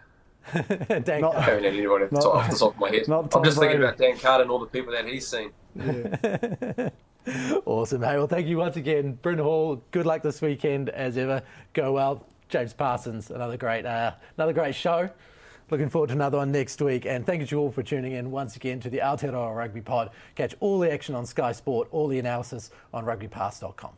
Dan Not- I haven't had anybody off the, Not- top, off the top of my head. not I'm Tom just thinking about Dan Carter and all the people that he's seen. Awesome. Hey, well, thank you once again, Bryn Hall. Good luck this weekend, as ever. Go well, James Parsons. Another great, uh, another great show. Looking forward to another one next week. And thank you all for tuning in once again to the Aotearoa Rugby Pod. Catch all the action on Sky Sport, all the analysis on rugbypass.com.